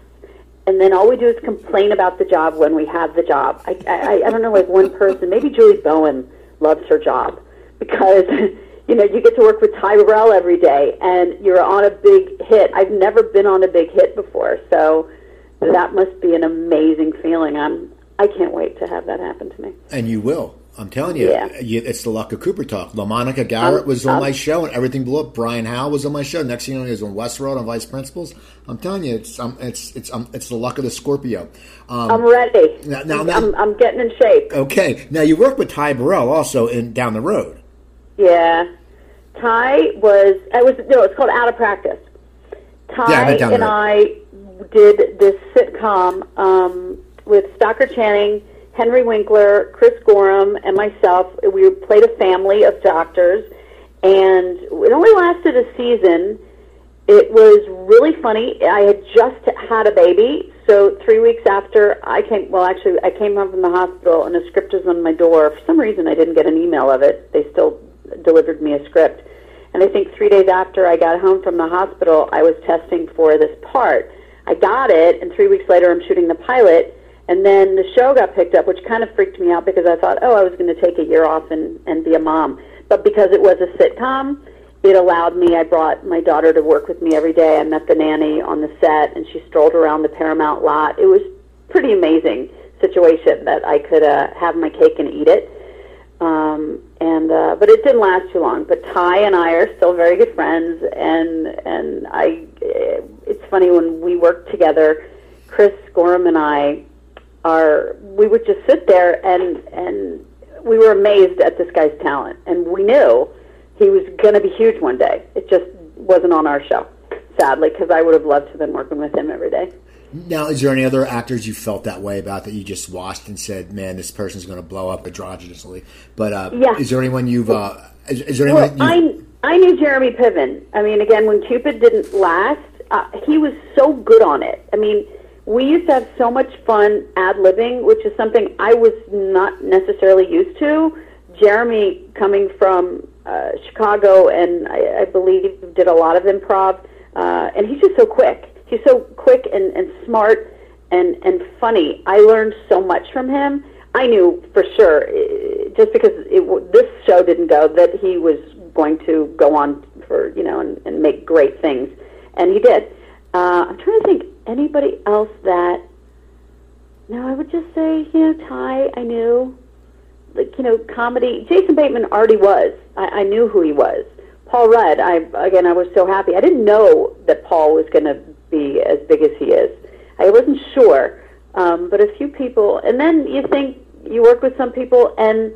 And then all we do is complain about the job when we have the job. I, I, I don't know, like one person, maybe Julie Bowen loves her job because, you know, you get to work with Ty Burrell every day and you're on a big hit. I've never been on a big hit before, so that must be an amazing feeling. I'm, I can't wait to have that happen to me. And you will. I'm telling you, Yeah. you it's the luck of Cooper talk. LaMonica Garrett Um, was on my show, and everything blew up. Brian Howe was on my show. Next thing you know, he was on Westworld on Vice Principals. I'm telling you, it's um, it's it's um, it's the luck of the Scorpio. Um, I'm ready. Now- now- now- I'm, I'm getting in shape. okay, now you work with Ty Burrell also in down the road. Yeah. Ty was I was no, it's called Out of Practice. Yeah, Ty went and. I did this sitcom um, with Stockard Channing, Henry Winkler, Chris Gorham, and myself. We played a family of doctors, and it only lasted a season. It was really funny. I had just had a baby, So three weeks after I came, well, actually, I came home from the hospital, and a script was on my door. For some reason, I didn't get an email of it. They still delivered me a script, and I think three days after I got home from the hospital, I was testing for this part. I got it, and three weeks later, I'm shooting the pilot. And then the show got picked up, which kind of freaked me out because I thought, oh, I was going to take a year off and, and be a mom. But because it was a sitcom, it allowed me. I brought my daughter to work with me every day. I met the nanny on the set, and she strolled around the Paramount lot. It was pretty amazing situation that I could uh, have my cake and eat it. Um, and uh, but it didn't last too long. But Ty and I are still very good friends, and and I. It's funny when we work together. Chris Gorham and I are. We would just sit there and and we were amazed at this guy's talent, and we knew he was going to be huge one day. It just wasn't on our show, sadly, because I would have loved to have been working with him every day. Now, is there any other actors you felt that way about that you just watched and said, "Man, this person's going to blow up androgynously"? But uh, yeah. is there anyone you've? Uh, is, is, there anyone? Well, I I knew Jeremy Piven. I mean, again, when Cupid didn't last, uh, he was so good on it. I mean, we used to have so much fun ad libbing, which is something I was not necessarily used to. Jeremy, coming from uh, Chicago, and I, I believe did a lot of improv. Uh, and he's just so quick. He's so quick and, and smart and and funny. I learned so much from him. I knew for sure, uh, just because it, this show didn't go, that he was going to go on for you know and, and make great things, and he did. Uh, I'm trying to think anybody else that. No, I would just say you know Ty. I knew like you know comedy. Jason Bateman already was. I, I knew who he was. Paul Rudd. I again I was so happy. I didn't know that Paul was going to be as big as he is. I wasn't sure, um, but a few people. And then you think you work with some people and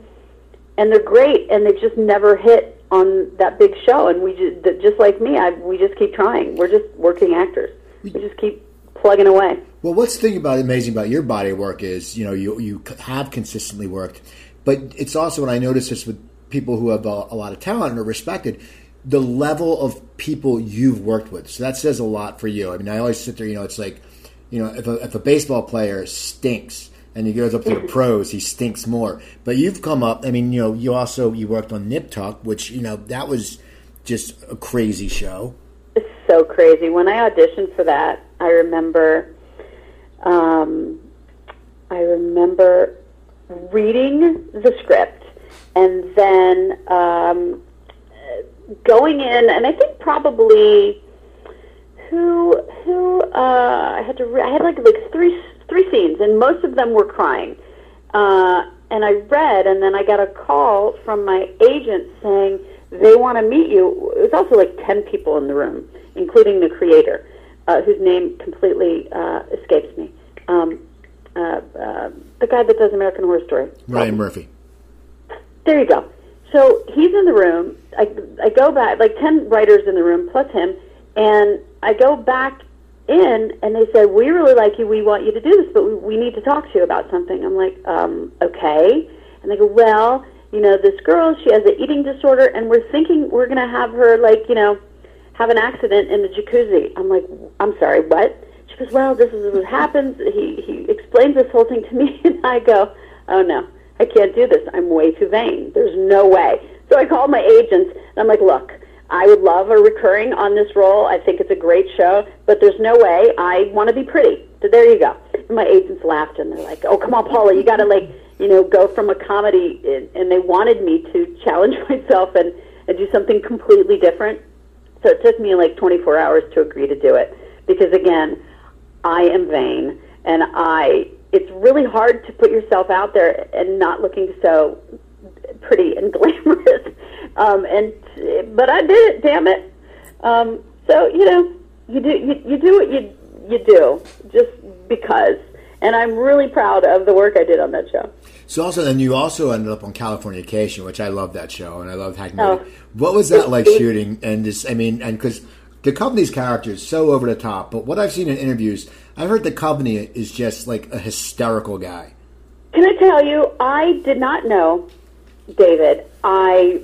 and they're great and they've just never hit on that big show. And we just just like me, I we just keep trying. We're just working actors. We just keep plugging away. Well, what's the thing about amazing about your body work is you know you you have consistently worked but it's also, and I notice this with people who have a, a lot of talent and are respected, the level of people you've worked with. So that says a lot for you. I mean, I always sit there, you know, it's like, you know, if a, if a baseball player stinks and he goes up to the pros, he stinks more. But you've come up, I mean, you know, you also, you worked on Nip Tuck, which, you know, that was just a crazy show. It's so crazy. When I auditioned for that, I remember, um, I remember reading the script and then um, going in, and I think probably who who uh, I had to re- I had like like three three scenes, and most of them were crying. Uh, and I read, and then I got a call from my agent saying they want to meet you. It was also like ten people in the room, including the creator, uh, whose name completely uh, escapes me. Um, uh, uh, the guy that does American Horror Story. Ryan Murphy. There you go. So he's in the room. I, I go back, like 10 writers in the room plus him, and I go back in, and they said, We really like you. We want you to do this, but we, we need to talk to you about something. I'm like, um, Okay. And they go, Well, you know, this girl, she has an eating disorder, and we're thinking we're going to have her, like, you know, have an accident in the jacuzzi. I'm like, I'm sorry, what? She goes, well, this is what happens. He, he explains this whole thing to me, and I go, oh, no, I can't do this. I'm way too vain. There's no way. So I called my agents, and I'm like, look, I would love a recurring on this role. I think it's a great show, but there's no way. I want to be pretty. So there you go. And my agents laughed, and they're like, oh, come on, Paula, you got to, like, you know, go from a comedy, and they wanted me to challenge myself and, and do something completely different. So it took me like 24 hours to agree to do it because again, I am vain, and I. It's really hard to put yourself out there and not looking so pretty and glamorous. Um, and but I did it. Damn it. Um, so you know, you do you, you do what you you do just because. And I'm really proud of the work I did on that show. So also, then you also ended up on California Californication, which I love that show, and I love Hackney. Oh. What was that like shooting? And just, I mean, and because Duchovny's characters so over the top. But what I've seen in interviews, I've heard Duchovny is just like a hysterical guy. Can I tell you, I did not know, David. I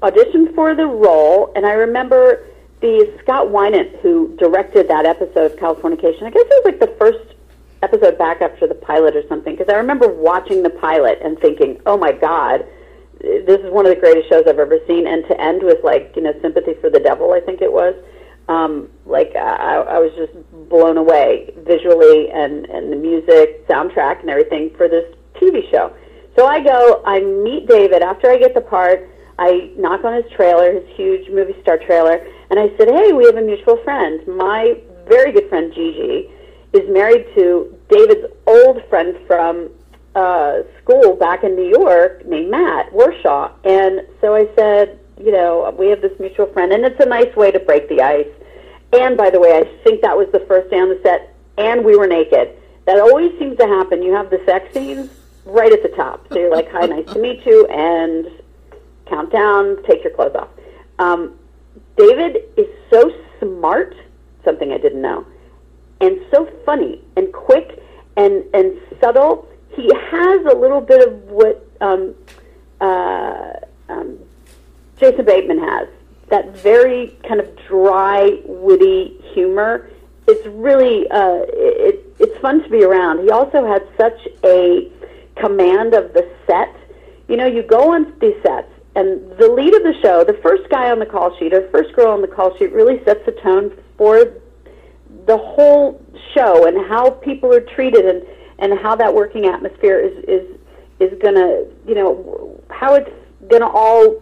auditioned for the role, and I remember the Scott Winant who directed that episode of Californication. I guess it was like the first episode back after the pilot or something because I remember watching the pilot and thinking, "Oh my god, this is one of the greatest shows I've ever seen." And to end with like you know sympathy for the devil, I think it was. Um, like I, I was just blown away visually and and the music, soundtrack, and everything for this TV show. So I go, I meet David after I get the part. I knock on his trailer, his huge movie star trailer, and I said, "Hey, we have a mutual friend. My very good friend Gigi is married to David's old friend from uh, school back in New York named Matt Warshaw." And so I said, "You know, we have this mutual friend, and it's a nice way to break the ice." And by the way, I think that was the first day on the set, and we were naked. That always seems to happen. You have the sex scenes right at the top. So you're like, "Hi, nice to meet you," and count down, take your clothes off. Um, David is so smart, something I didn't know, and so funny and quick and and subtle. He has a little bit of what um, uh, um, Jason Bateman has. That very kind of dry, witty humor. It's really uh, it, it's fun to be around. He also had such a command of the set. You know, you go on these sets and the lead of the show, the first guy on the call sheet or first girl on the call sheet, really sets the tone for the whole show and how people are treated and and how that working atmosphere is is is going to you know how it's going to all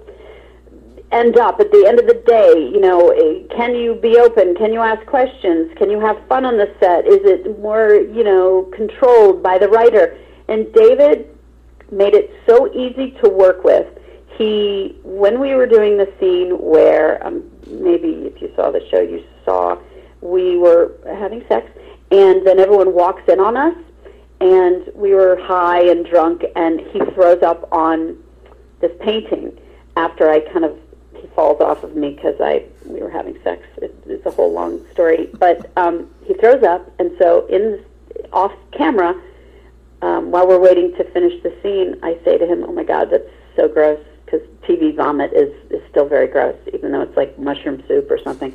end up at the end of the day you know eh, can you be open? Can you ask questions? Can you have fun on the set? Is it more you know controlled by the writer? And david made it so easy to work with. He when we were doing the scene where um, maybe if you saw the show you saw we were having sex and then everyone walks in on us and we were high and drunk and he throws up on this painting after I kind of he falls off of me because I we were having sex it, it's a whole long story but um, he throws up and so in off camera um, while we're waiting to finish the scene I say to him oh my god that's so gross because TV vomit is is still very gross, even though it's like mushroom soup or something.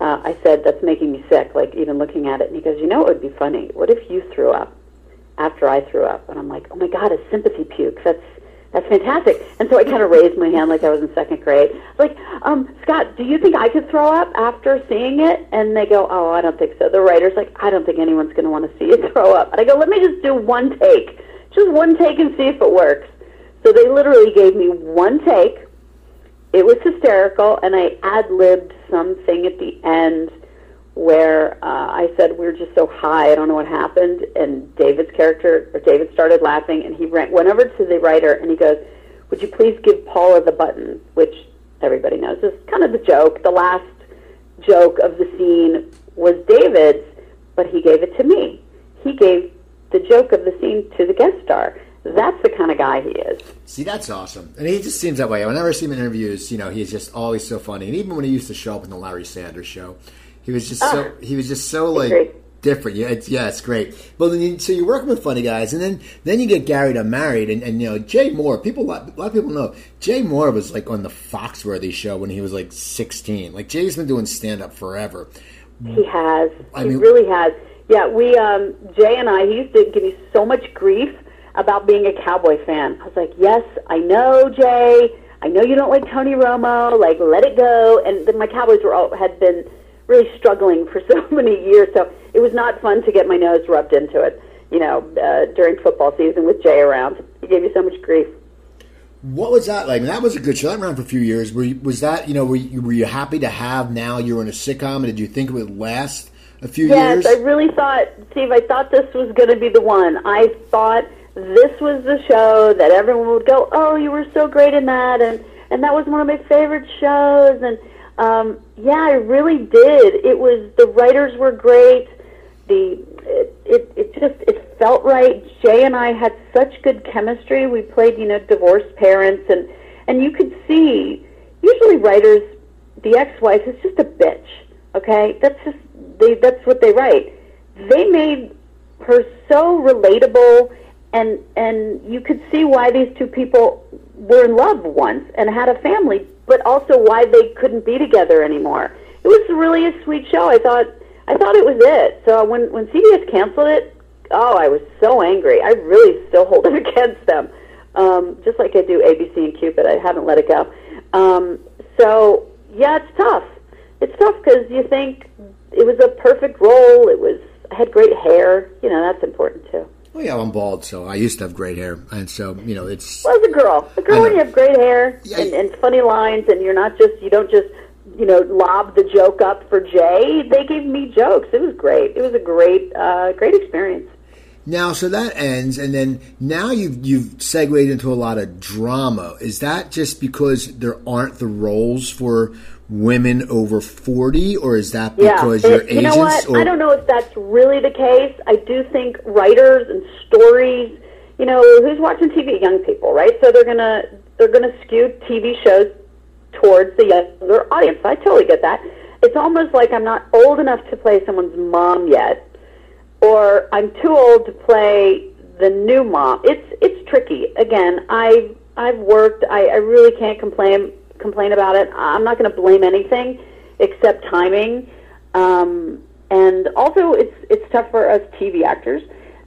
Uh, I said that's making me sick, like even looking at it. And he goes, you know, it would be funny. What if you threw up after I threw up? And I'm like, oh my god, a sympathy puke. That's that's fantastic. And so I kind of raised my hand like I was in second grade. Like, um, Scott, do you think I could throw up after seeing it? And they go, oh, I don't think so. The writer's like, I don't think anyone's going to want to see you throw up. And I go, let me just do one take, just one take and see if it works. So they literally gave me one take. It was hysterical, and I ad libbed something at the end where uh, I said we were just so high, I don't know what happened, and David's character or David started laughing, and he ran, went over to the writer and he goes, "Would you please give Paula the button?" Which everybody knows is kind of the joke. The last joke of the scene was David's, but he gave it to me. He gave the joke of the scene to the guest star that's the kind of guy he is. See, that's awesome, and he just seems that way. Whenever I see him in interviews, you know, he's just always so funny. And even when he used to show up in the Larry Sanders Show, he was just so he was just so like different. Yeah, it's, yeah, it's great. Well, then you, so you're working with funny guys, and then then you get Gary Unmarried, and, and you know Jay Mohr. People, a lot, a lot of people know Jay Mohr was like on the Foxworthy show when he was like 16. Like Jay's been doing stand up forever. He has. I he mean, really has. Yeah, we um, Jay and I. He used to give me so much grief about being a Cowboy fan. I was like, yes, I know, Jay. I know you don't like Tony Romo. Like, let it go. And then my Cowboys were all, had been really struggling for so many years, so it was not fun to get my nose rubbed into it. You know, uh, during football season with Jay around, he gave me so much grief. What was that like? that was a good show. That ran for a few years. Were you, was that you know were you, were you happy to have now you're in a sitcom? And did you think it would last a few yes, years? Yes, I really thought, Steve. I thought this was going to be the one. I thought this was the show that everyone would go, "Oh, you were so great in that," and and that was one of my favorite shows. And um, yeah, I really did. It was the writers were great. The it, it it just it felt right. Jay and I had such good chemistry. We played you know divorced parents, and and you could see usually writers the ex-wife is just a bitch. Okay, that's just they that's what they write. They made her so relatable and and you could see why these two people were in love once and had a family, but also why they couldn't be together anymore. It was really a sweet show. I thought I thought it was it. So when when CBS canceled it oh, I was so angry. I really still hold it against them, um, just like I do ABC and Cupid. I haven't let it go. Um, so yeah, it's tough. It's tough because you think it was a perfect role. It was I had great hair. You know, that's important too. Well, yeah, I'm bald, so I used to have great hair, and so you know, it's. Well, as a girl, a girl when you have great hair Yeah, and, and funny lines, and you're not just you don't just you know lob the joke up for Jay. They gave me jokes. It was great. It was a great, uh, great experience. Now, so that ends, and then now you've you've segued into a lot of drama. Is that just because there aren't the roles for women over forty, or is that Yeah, because it- your you agents? know what? Or, I don't know if that's really the case. I do think writers and stories, you know, who's watching TV? Young people, right? So they're gonna they're gonna skew TV shows towards the younger audience. I totally get that. It's almost like I'm not old enough to play someone's mom yet, or I'm too old to play the new mom. It's it's tricky. Again, I I've worked. I, I really can't complain complain about it. I'm not going to blame anything except timing. Um, and also, it's it's tough for us TV actors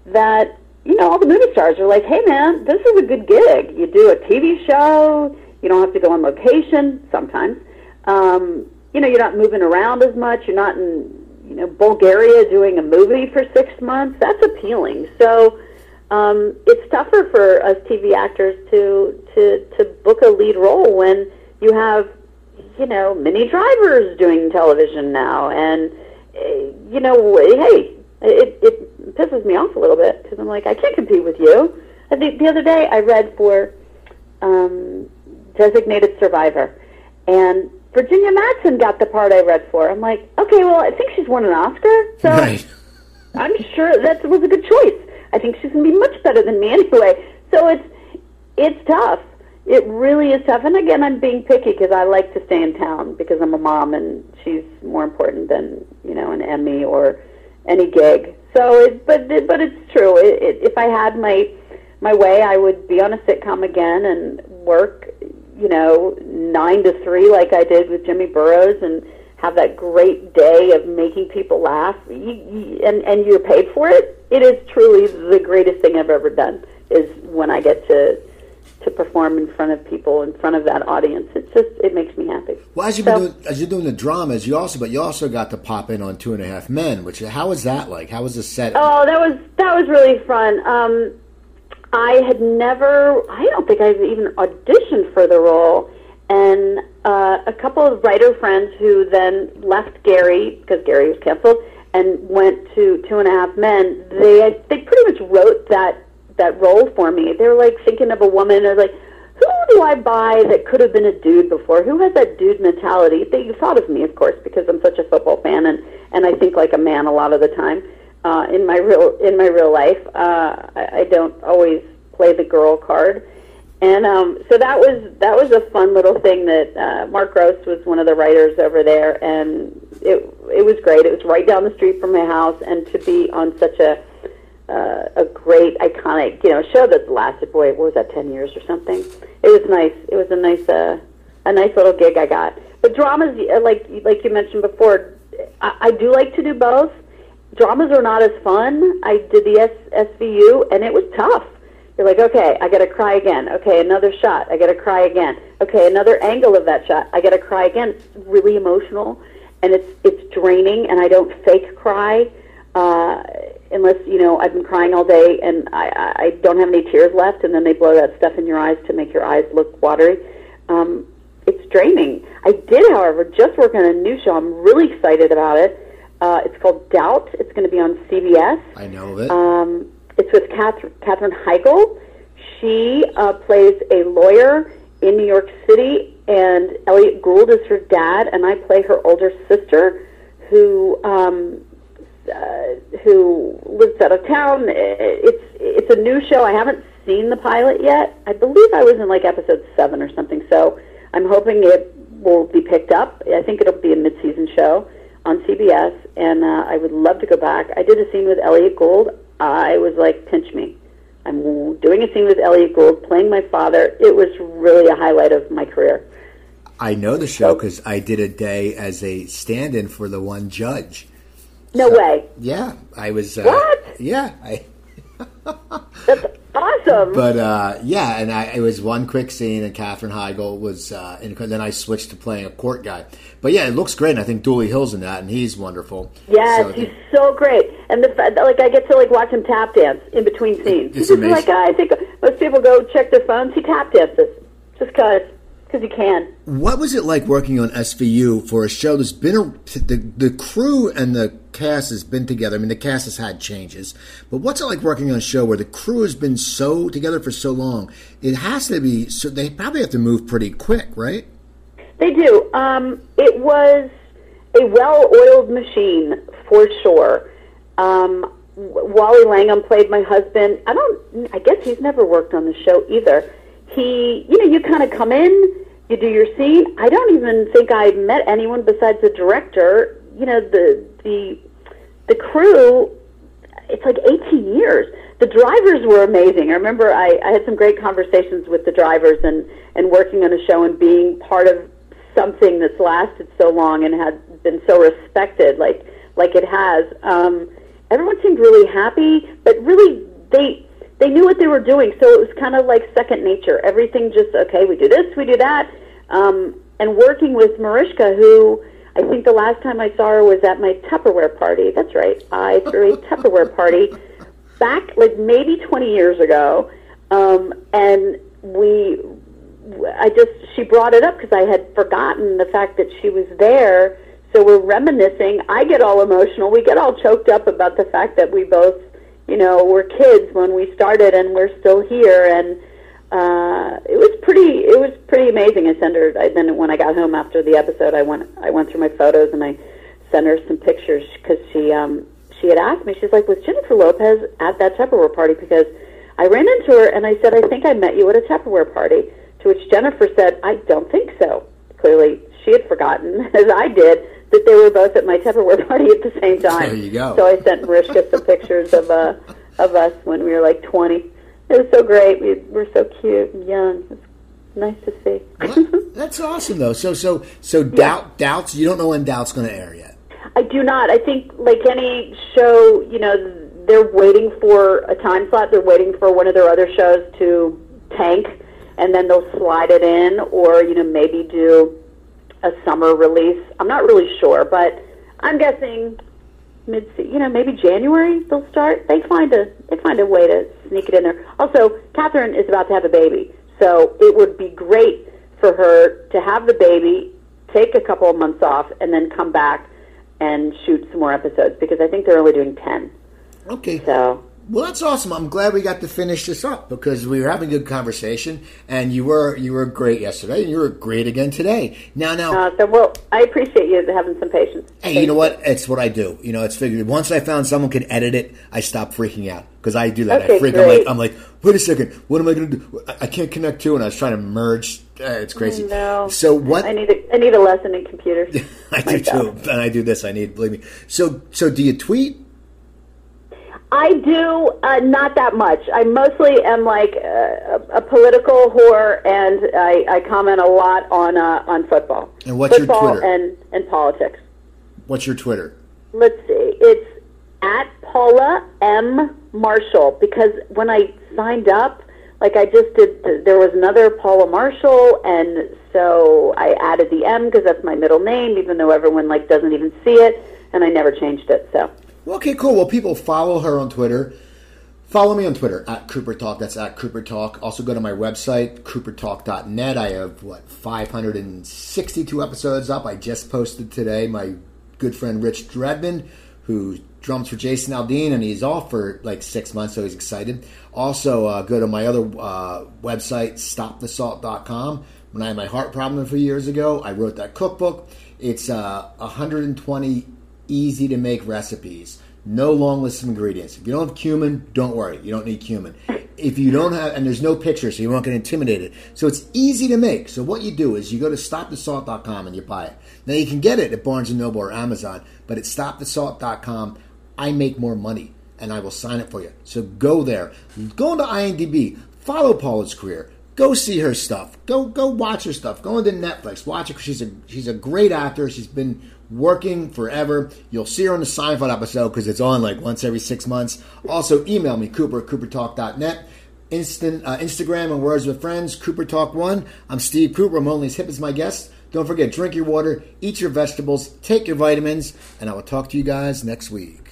that you know all the movie stars are like, "Hey, man, this is a good gig. You do a TV show. You don't have to go on location sometimes. Um, you know, you're not moving around as much. You're not in you know Bulgaria doing a movie for six months. That's appealing. So." Um, it's tougher for us TV actors to, to to book a lead role when you have you know, many drivers doing television now, and eh, you know, hey, it it pisses me off a little bit because I'm like, I can't compete with you. I think the other day I read for um, Designated Survivor, and Virginia Madsen got the part I read for. I'm like, okay, well, I think she's won an Oscar, so right? I'm sure that was a good choice. I think she's going to be much better than me anyway. So it's it's tough. It really is tough. And again, I'm being picky because I like to stay in town because I'm a mom and she's more important than you know an Emmy or any gig. So, it, but it, but it's true. It, it, if I had my my way, I would be on a sitcom again and work, you know, nine to three like I did with Jimmy Burrows and have that great day of making people laugh you, you, and and you're paid for it it is truly the greatest thing i've ever done is when i get to to perform in front of people in front of that audience it's just it makes me happy Well, as you've So- been doing, as you're doing the dramas, you also but you also got to pop in on Two and a Half Men. Which how was that like? How was the set? Oh, that was that was really fun. Um, I had never, I don't think I've even auditioned for the role, and uh, a couple of writer friends who then left Gary because Gary was canceled and went to Two and a Half Men. They they pretty much wrote that that role for me. They were like thinking of a woman or like. Who do I buy that could have been a dude before? Who has that dude mentality? They thought of me, of course, because I'm such a football fan and and I think like a man a lot of the time uh, in my real in my real life. Uh, I, I don't always play the girl card, and um, so that was that was a fun little thing that uh, Mark Gross was one of the writers over there, and it it was great. It was right down the street from my house, and to be on such a uh, a great iconic you know show that lasted boy what was that ten years or something. It was nice. It was a nice uh, a nice little gig I got. But dramas uh, like like you mentioned before, I, I do like to do both dramas are not as fun. I did the S- SVU, and it was tough. You're like, okay, I got to cry again. Okay, another shot. I got to cry again. Okay, another angle of that shot. I got to cry again. It's really emotional, and it's it's draining. And I don't fake cry uh, unless you know I've been crying all day and I, I I don't have any tears left, and then they blow that stuff in your eyes to make your eyes look watery. Um, it's draining. I did, however, just work on a new show. I'm really excited about it. Uh, it's called Doubt. It's going to be on CBS. I know of it. Um, it's with Katherine, Katherine Heigl. She uh, plays a lawyer in New York City, and Elliot Gould is her dad, and I play her older sister, who um, uh, who lives out of town. It's it's a new show. I haven't seen the pilot yet. I believe I was in like episode seven or something. So I'm hoping it will be picked up. I think it'll be a mid-season show on CBS, and uh, I would love to go back. I did a scene with Elliot Gould. I was like, pinch me. I'm doing a scene with Elliot Gould, playing my father. It was really a highlight of my career. I know the show because I did a day as a stand-in for the one judge. No way. Yeah, I was. Uh, What? Yeah, I That's awesome. But uh, yeah, and I, it was one quick scene, and Katherine Heigl was, uh, and then I switched to playing a court guy. But yeah, it looks great. And I think Dulé Hill's in that, and he's wonderful. Yes, So he's think- so great, and the like I get to like watch him tap dance in between scenes. It's He's just amazing. like I think most people go check their phones. He tap dances just cause because he can. What was it like working on SVU for a show that's been a, the the crew and the cast has been together? I mean, the cast has had changes, but what's it like working on a show where the crew has been so together for so long? It has to be. So they probably have to move pretty quick, right? They do. Um, it was a well-oiled machine for sure. Um, Wally Langham played my husband. I don't. I guess he's never worked on the show either. He, you know, you kind of come in, you do your scene. I don't even think I met anyone besides the director. You know, the the the crew. It's like 18 years. The drivers were amazing. I remember I, I had some great conversations with the drivers and and working on a show and being part of something that's lasted so long and had been so respected like like it has. Um, everyone seemed really happy, but really they they knew what they were doing, so it was kind of like second nature. Everything just okay, we do this, we do that, um, and working with Mariska, who I think the last time I saw her was at my Tupperware party. That's right, I threw a Tupperware party back like maybe 20 years ago, um, and we I just she brought it up because I had forgotten the fact that she was there. So we're reminiscing. I get all emotional. We get all choked up about the fact that we both, you know, were kids when we started, and we're still here. And uh, it was pretty. It was pretty amazing. I sent her. I then when I got home after the episode, I went. I went through my photos and I sent her some pictures because she um, she had asked me. She's like, "Was Jennifer Lopez at that Tupperware party?" Because I ran into her and I said, "I think I met you at a Tupperware party." To which Jennifer said, "I don't think so." Clearly, she had forgotten, as I did, that they were both at my Tupperware party at the same time. There you go. So I sent Mariska some pictures of uh, of us when we were like twenty. It was so great. We were so cute and young. It was nice to see. That's awesome, though. So, so, so, doubt, doubts. You don't know when doubt's going to air yet. I do not. I think, like any show, you know, they're waiting for a time slot. They're waiting for one of their other shows to tank, and then they'll slide it in, or you know, maybe do a summer release. I'm not really sure, but I'm guessing mid. You know, maybe January they'll start. They find a they find a way to sneak it in there. Also, Katherine is about to have a baby, so it would be great for her to have the baby, take a couple of months off, and then come back and shoot some more episodes because I think they're only doing ten. Okay. So Well, that's awesome. I'm glad we got to finish this up because we were having a good conversation, and you were you were great yesterday, and you were great again today. Now, now, Uh, so, well, I appreciate you having some patience. Hey, you know what? It's what I do. You know, it's figured. Once I found someone could edit it, I stopped freaking out because I do that. I Okay, freak. I'm like. I'm like, wait a second. What am I going to do? I, I can't connect to, and I was trying to merge. Uh, it's crazy. No. So what? I need a, I need a lesson in computers. I do myself. too, and I do this. I need. Believe me. So, so do you tweet? I do uh, not that much. I mostly am like a, a political whore, and I, I comment a lot on uh, on football. And what's your Twitter? and and politics. What's your Twitter? Let's see. It's at Paula M Marshall because when I signed up, like I just did, there was another Paula Marshall, and so I added the M because that's my middle name, even though everyone like doesn't even see it, and I never changed it. So Well, okay, cool. Well, people follow her on Twitter. Follow me on Twitter at Cooper Talk. That's at Cooper Talk. Also, go to my website, coopertalk.net. I have, what, 562 episodes up. I just posted today my good friend Rich Redmond, who drums for Jason Aldean, and he's off for like six months, so he's excited. Also, uh, go to my other uh, website, stopthesalt.com. When I had my heart problem a few years ago, I wrote that cookbook. It's uh, 120 easy to make recipes. No long list of ingredients. If you don't have cumin, don't worry. You don't need cumin. If you don't have, and there's no pictures, so you won't get intimidated. So it's easy to make. So what you do is you go to stopthesalt.com and you buy it. Now you can get it at Barnes and Noble or Amazon, but at stopthesalt.com, I make more money and I will sign it for you. So go there. Go into IMDb. Follow Paula's career. go see her stuff. Go go watch her stuff. Go into Netflix. Watch her. She's a she's a great actor. She's been working forever. You'll see her on the Seinfeld episode because it's on like once every six months. Also, email me Cooper at CooperTalk.net. Instant uh, Instagram and Words with Friends. Cooper Talk One. I'm Steve Cooper. I'm only as hip as my guest. Don't forget, drink your water, eat your vegetables, take your vitamins, and I will talk to you guys next week.